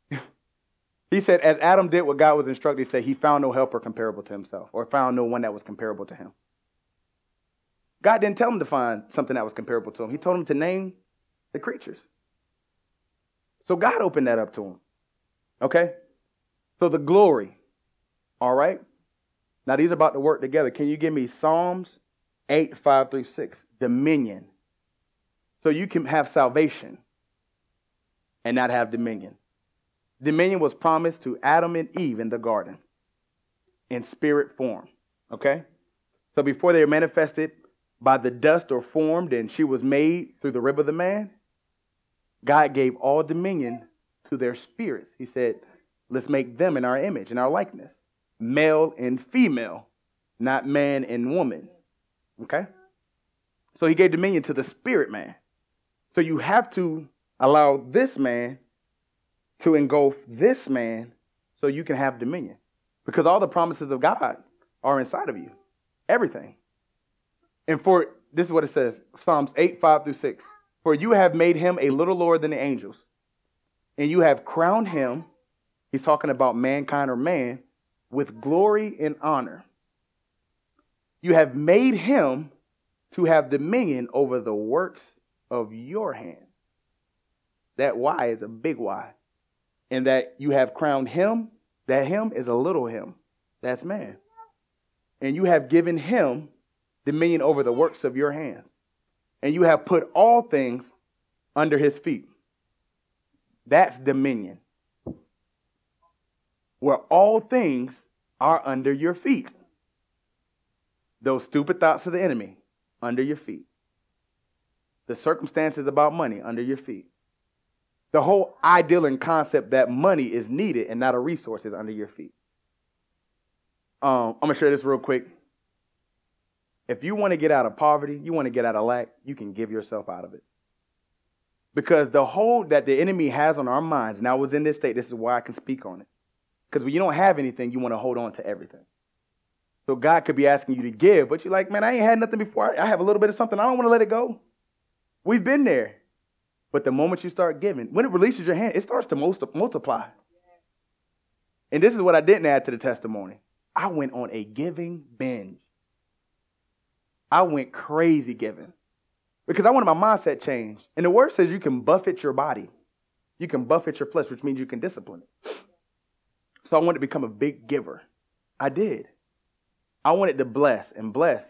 he said, as Adam did what God was instructed, he said he found no helper comparable to himself, or found no one that was comparable to him. God didn't tell him to find something that was comparable to him. He told him to name the creatures. So God opened that up to him. Okay? So the glory. All right? Now these are about to work together. Can you give me Psalms 8, 5 through 6? Dominion so you can have salvation and not have dominion. Dominion was promised to Adam and Eve in the garden in spirit form. Okay? So before they were manifested by the dust or formed and she was made through the rib of the man, God gave all dominion to their spirits. He said, let's make them in our image, in our likeness, male and female, not man and woman. Okay? So he gave dominion to the spirit man. So you have to allow this man to engulf this man so you can have dominion. Because all the promises of God are inside of you. Everything. And for this is what it says Psalms 8, 5 through 6. For you have made him a little lower than the angels, and you have crowned him, he's talking about mankind or man, with glory and honor. You have made him to have dominion over the works of your hand. That Y is a big Y. And that you have crowned him, that him is a little him. That's man. And you have given him dominion over the works of your hands. And you have put all things under his feet. That's dominion. Where all things are under your feet. Those stupid thoughts of the enemy under your feet the circumstances about money under your feet. The whole ideal and concept that money is needed and not a resource is under your feet. Um, I'm to share this real quick. If you want to get out of poverty, you want to get out of lack, you can give yourself out of it. Because the hold that the enemy has on our minds, and I was in this state, this is why I can speak on it. Because when you don't have anything, you want to hold on to everything. So God could be asking you to give, but you're like, man, I ain't had nothing before. I have a little bit of something. I don't want to let it go. We've been there. But the moment you start giving, when it releases your hand, it starts to multiply. And this is what I didn't add to the testimony. I went on a giving binge. I went crazy giving because I wanted my mindset changed. And the word says you can buffet your body, you can buffet your flesh, which means you can discipline it. So I wanted to become a big giver. I did. I wanted to bless and bless.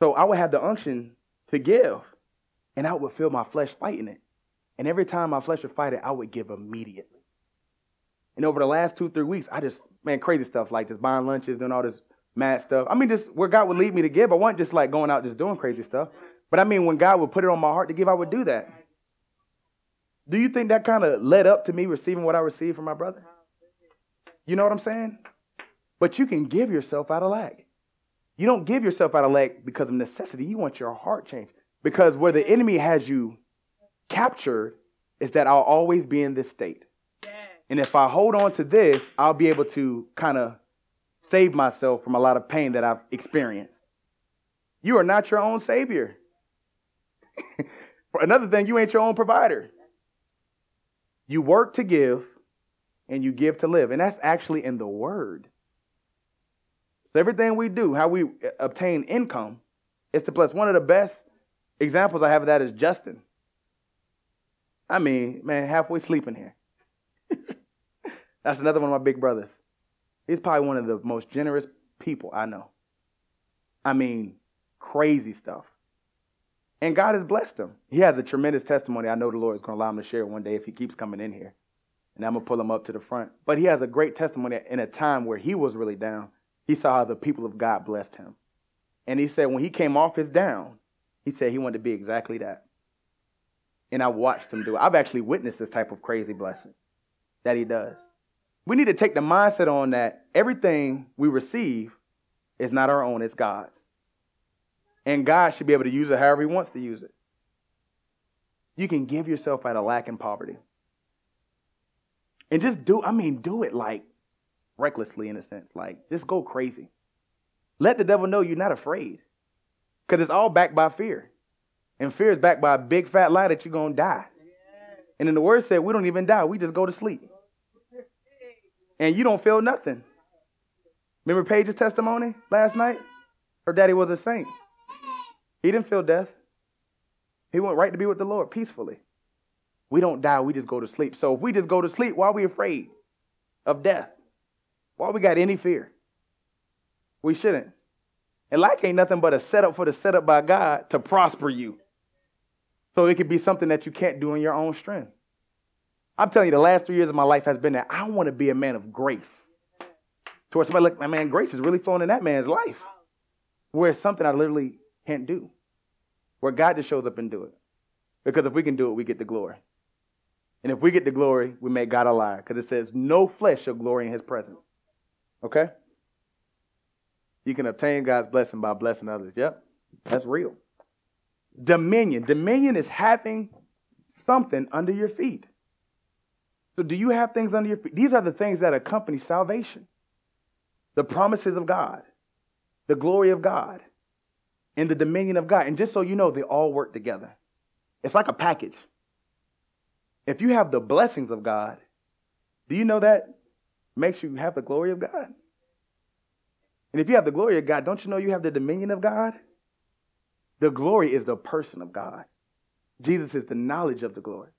So I would have the unction to give, and I would feel my flesh fighting it. And every time my flesh would fight it, I would give immediately. And over the last two, three weeks, I just, man, crazy stuff like just buying lunches, doing all this mad stuff. I mean, just where God would lead me to give. I wasn't just like going out just doing crazy stuff. But I mean, when God would put it on my heart to give, I would do that. Do you think that kind of led up to me receiving what I received from my brother? You know what I'm saying? But you can give yourself out of lack. You don't give yourself out of lack because of necessity. You want your heart changed. Because where the enemy has you captured is that I'll always be in this state. And if I hold on to this, I'll be able to kind of save myself from a lot of pain that I've experienced. You are not your own savior. Another thing, you ain't your own provider. You work to give and you give to live. And that's actually in the word. So everything we do, how we obtain income, is to bless. One of the best examples I have of that is Justin. I mean, man, halfway sleeping here. That's another one of my big brothers. He's probably one of the most generous people I know. I mean, crazy stuff. And God has blessed him. He has a tremendous testimony. I know the Lord is going to allow him to share one day if he keeps coming in here. And I'm going to pull him up to the front. But he has a great testimony in a time where he was really down. He saw how the people of God blessed him. And he said when he came off his down, he said he wanted to be exactly that. And I watched him do it. I've actually witnessed this type of crazy blessing that he does. We need to take the mindset on that everything we receive is not our own, it's God's. And God should be able to use it however He wants to use it. You can give yourself out of lack and poverty. And just do, I mean, do it like recklessly in a sense. Like, just go crazy. Let the devil know you're not afraid. Because it's all backed by fear. And fear is backed by a big fat lie that you're going to die. And then the word said, we don't even die, we just go to sleep. And you don't feel nothing. Remember Paige's testimony last night? Her daddy was a saint. He didn't feel death. He went right to be with the Lord peacefully. We don't die, we just go to sleep. So if we just go to sleep, why are we afraid of death? Why we got any fear? We shouldn't. And life ain't nothing but a setup for the setup by God to prosper you. So it could be something that you can't do in your own strength. I'm telling you, the last three years of my life has been that I want to be a man of grace. Towards somebody like, my man, grace is really flowing in that man's life. Where it's something I literally can't do. Where God just shows up and do it. Because if we can do it, we get the glory. And if we get the glory, we make God a liar. Because it says, no flesh shall glory in his presence. Okay? You can obtain God's blessing by blessing others. Yep. That's real. Dominion. Dominion is having something under your feet. So, do you have things under your feet? These are the things that accompany salvation the promises of God, the glory of God, and the dominion of God. And just so you know, they all work together. It's like a package. If you have the blessings of God, do you know that makes you have the glory of God? And if you have the glory of God, don't you know you have the dominion of God? The glory is the person of God. Jesus is the knowledge of the glory.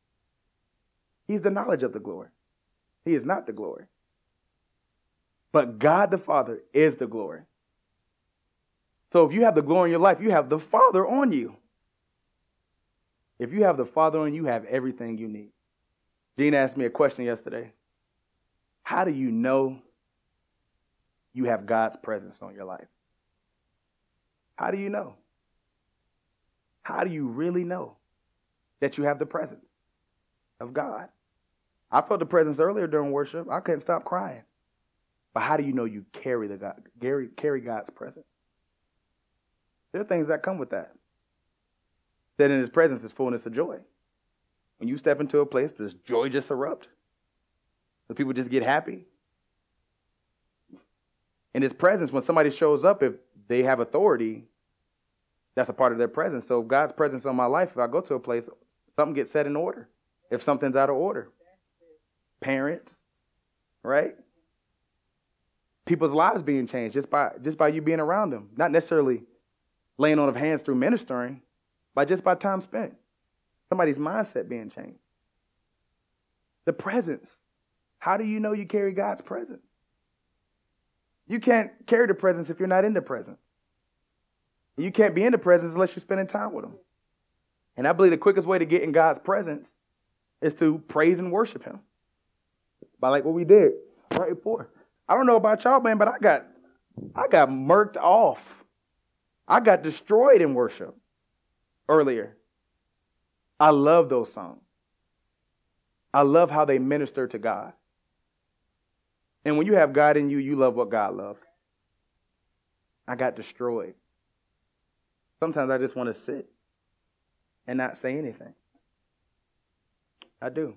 He's the knowledge of the glory. He is not the glory. But God the Father is the glory. So if you have the glory in your life, you have the Father on you. If you have the Father on you, you have everything you need. Gene asked me a question yesterday. How do you know you have God's presence on your life? How do you know? How do you really know that you have the presence of God? I felt the presence earlier during worship. I couldn't stop crying. But how do you know you carry the God, carry, carry God's presence? There are things that come with that. That in his presence is fullness of joy. When you step into a place, does joy just erupt? Do people just get happy? In his presence, when somebody shows up, if they have authority, that's a part of their presence. So God's presence on my life, if I go to a place, something gets set in order. If something's out of order. Parents, right? People's lives being changed just by just by you being around them. Not necessarily laying on of hands through ministering, but just by time spent. Somebody's mindset being changed. The presence. How do you know you carry God's presence? You can't carry the presence if you're not in the presence. You can't be in the presence unless you're spending time with Him. And I believe the quickest way to get in God's presence is to praise and worship Him. By like what we did right before. I don't know about y'all, man, but I got I got murked off. I got destroyed in worship earlier. I love those songs. I love how they minister to God. And when you have God in you, you love what God loves. I got destroyed. Sometimes I just want to sit and not say anything. I do.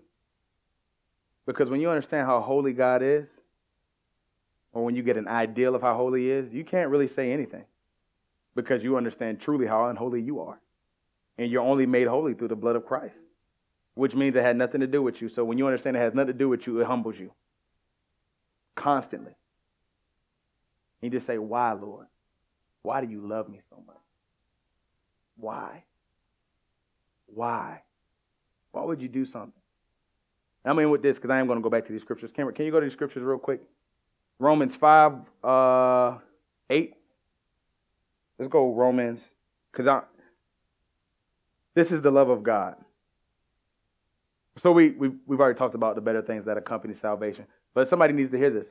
Because when you understand how holy God is, or when you get an ideal of how holy he is, you can't really say anything because you understand truly how unholy you are. And you're only made holy through the blood of Christ, which means it had nothing to do with you. So when you understand it has nothing to do with you, it humbles you constantly. You just say, Why, Lord? Why do you love me so much? Why? Why? Why would you do something? I mean, with this, because I am going to go back to these scriptures. Cameron, can you go to these scriptures real quick? Romans 5, uh, 8. Let's go Romans, because I this is the love of God. So we, we we've already talked about the better things that accompany salvation. But somebody needs to hear this.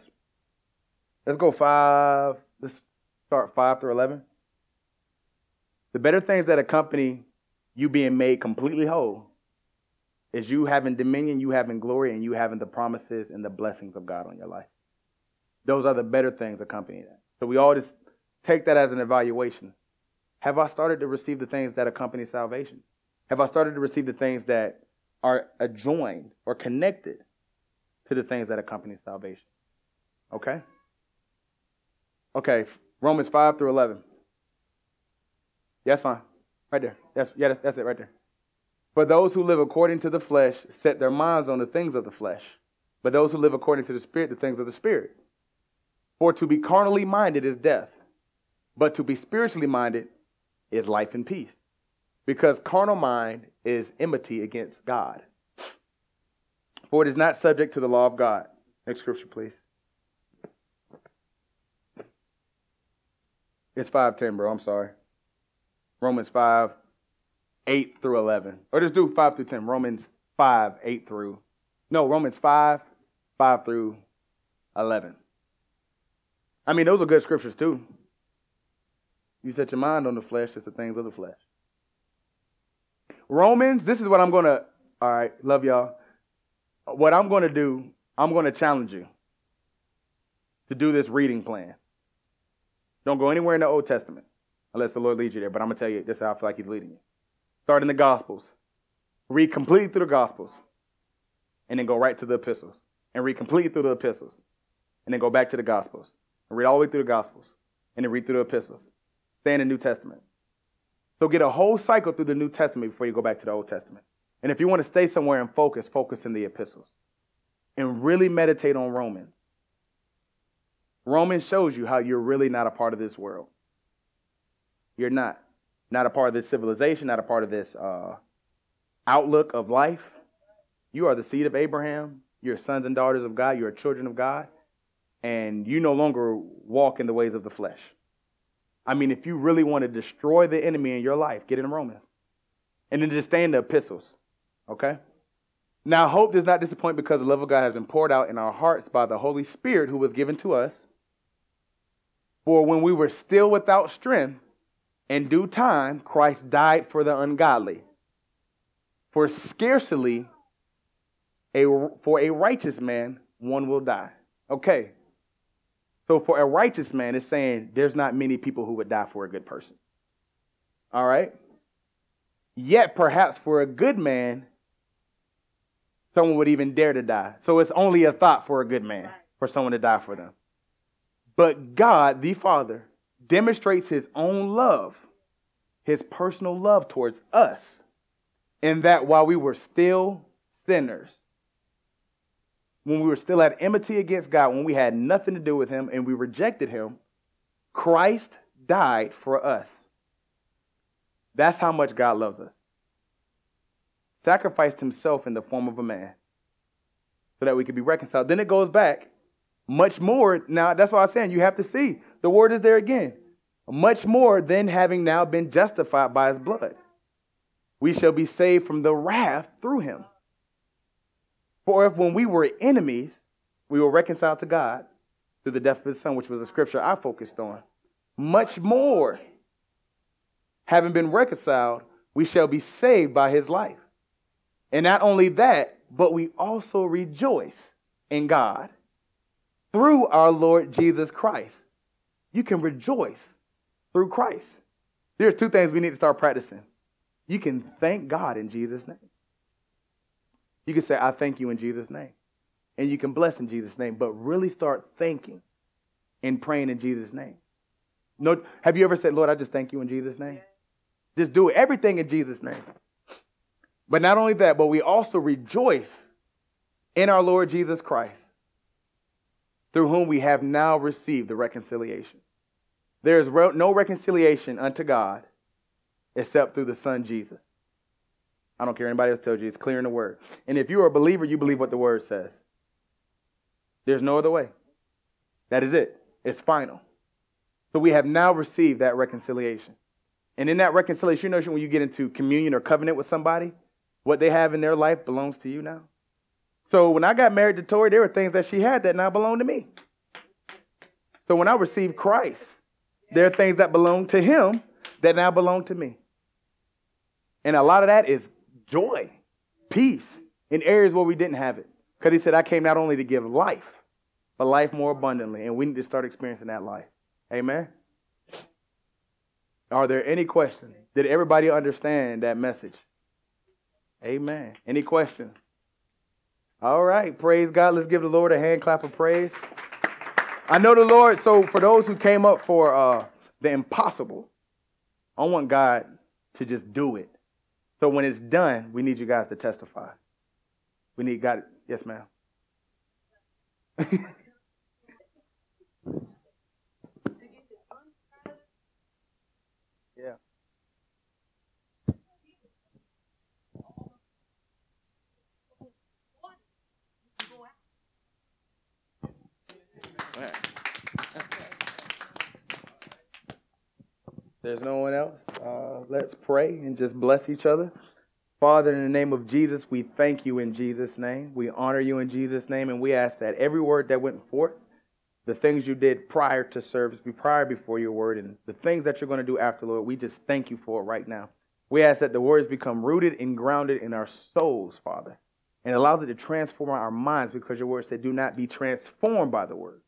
Let's go five. Let's start five through eleven. The better things that accompany you being made completely whole is you having dominion, you having glory, and you having the promises and the blessings of God on your life. Those are the better things accompanying that. So we all just take that as an evaluation. Have I started to receive the things that accompany salvation? Have I started to receive the things that are adjoined or connected to the things that accompany salvation? Okay? Okay, Romans 5 through 11. Yeah, that's fine. Right there. That's, yeah, that's, that's it right there. For those who live according to the flesh set their minds on the things of the flesh, but those who live according to the Spirit, the things of the Spirit. For to be carnally minded is death, but to be spiritually minded is life and peace. Because carnal mind is enmity against God. For it is not subject to the law of God. Next scripture, please. It's 510, bro. I'm sorry. Romans 5, 8 through 11. Or just do 5 through 10. Romans 5, 8 through. No, Romans 5, 5 through 11. I mean, those are good scriptures too. You set your mind on the flesh, it's the things of the flesh. Romans, this is what I'm going to, all right, love y'all. What I'm going to do, I'm going to challenge you to do this reading plan. Don't go anywhere in the Old Testament unless the Lord leads you there, but I'm going to tell you this is how I feel like He's leading you. Start in the Gospels. Read completely through the Gospels and then go right to the epistles and read completely through the epistles and then go back to the Gospels and read all the way through the Gospels and then read through the epistles. Stay in the New Testament. So get a whole cycle through the New Testament before you go back to the Old Testament. And if you want to stay somewhere and focus, focus in the epistles. And really meditate on Romans. Romans shows you how you're really not a part of this world. You're not. Not a part of this civilization, not a part of this uh, outlook of life. You are the seed of Abraham. You're sons and daughters of God. You're children of God. And you no longer walk in the ways of the flesh. I mean, if you really want to destroy the enemy in your life, get in Romans. And then just stay in the epistles. Okay? Now, hope does not disappoint because the love of God has been poured out in our hearts by the Holy Spirit who was given to us. For when we were still without strength, in due time, Christ died for the ungodly. For scarcely a, for a righteous man, one will die. Okay, so for a righteous man, it's saying there's not many people who would die for a good person. All right? Yet perhaps for a good man, someone would even dare to die. So it's only a thought for a good man, for someone to die for them. But God, the Father, demonstrates his own love, his personal love towards us, in that while we were still sinners, when we were still at enmity against God, when we had nothing to do with Him and we rejected Him, Christ died for us. That's how much God loves us. Sacrificed Himself in the form of a man so that we could be reconciled. Then it goes back Much more, now that's why I'm saying you have to see. The word is there again. Much more than having now been justified by his blood. We shall be saved from the wrath through him. For if when we were enemies, we were reconciled to God through the death of his son, which was a scripture I focused on, much more, having been reconciled, we shall be saved by his life. And not only that, but we also rejoice in God through our Lord Jesus Christ. You can rejoice through Christ. There's two things we need to start practicing. You can thank God in Jesus' name. You can say, I thank you in Jesus' name. And you can bless in Jesus' name, but really start thanking and praying in Jesus' name. No, have you ever said, Lord, I just thank you in Jesus' name? Just do everything in Jesus' name. But not only that, but we also rejoice in our Lord Jesus Christ, through whom we have now received the reconciliation. There is no reconciliation unto God except through the Son Jesus. I don't care anybody else tells you, it's clear in the Word. And if you are a believer, you believe what the Word says. There's no other way. That is it. It's final. So we have now received that reconciliation. And in that reconciliation, you know when you get into communion or covenant with somebody, what they have in their life belongs to you now. So when I got married to Tori, there were things that she had that now belong to me. So when I received Christ, there are things that belong to him that now belong to me. And a lot of that is joy, peace in areas where we didn't have it. Because he said, I came not only to give life, but life more abundantly. And we need to start experiencing that life. Amen. Are there any questions? Did everybody understand that message? Amen. Any questions? All right. Praise God. Let's give the Lord a hand clap of praise. I know the Lord. So, for those who came up for uh, the impossible, I want God to just do it. So, when it's done, we need you guys to testify. We need God. Yes, ma'am. There's no one else. Uh, let's pray and just bless each other. Father, in the name of Jesus, we thank you in Jesus' name. We honor you in Jesus' name, and we ask that every word that went forth, the things you did prior to service, be prior before your word, and the things that you're going to do after, Lord, we just thank you for it right now. We ask that the words become rooted and grounded in our souls, Father, and allows it to transform our minds because your word said, do not be transformed by the word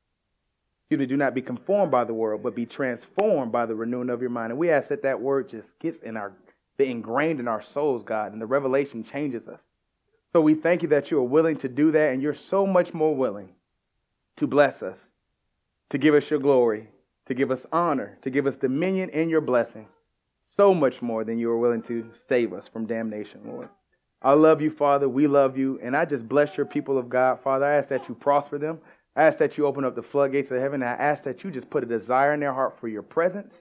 Me, do not be conformed by the world, but be transformed by the renewing of your mind. And we ask that that word just gets in our, ingrained in our souls, God, and the revelation changes us. So we thank you that you are willing to do that, and you're so much more willing to bless us, to give us your glory, to give us honor, to give us dominion in your blessing. So much more than you are willing to save us from damnation, Lord. I love you, Father. We love you. And I just bless your people of God, Father. I ask that you prosper them. I ask that you open up the floodgates of heaven. I ask that you just put a desire in their heart for your presence,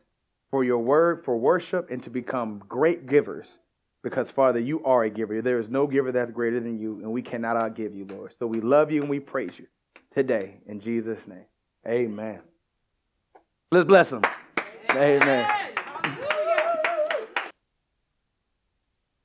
for your word, for worship, and to become great givers. Because, Father, you are a giver. There is no giver that's greater than you, and we cannot outgive you, Lord. So we love you and we praise you today in Jesus' name. Amen. Let's bless them. Amen. Amen.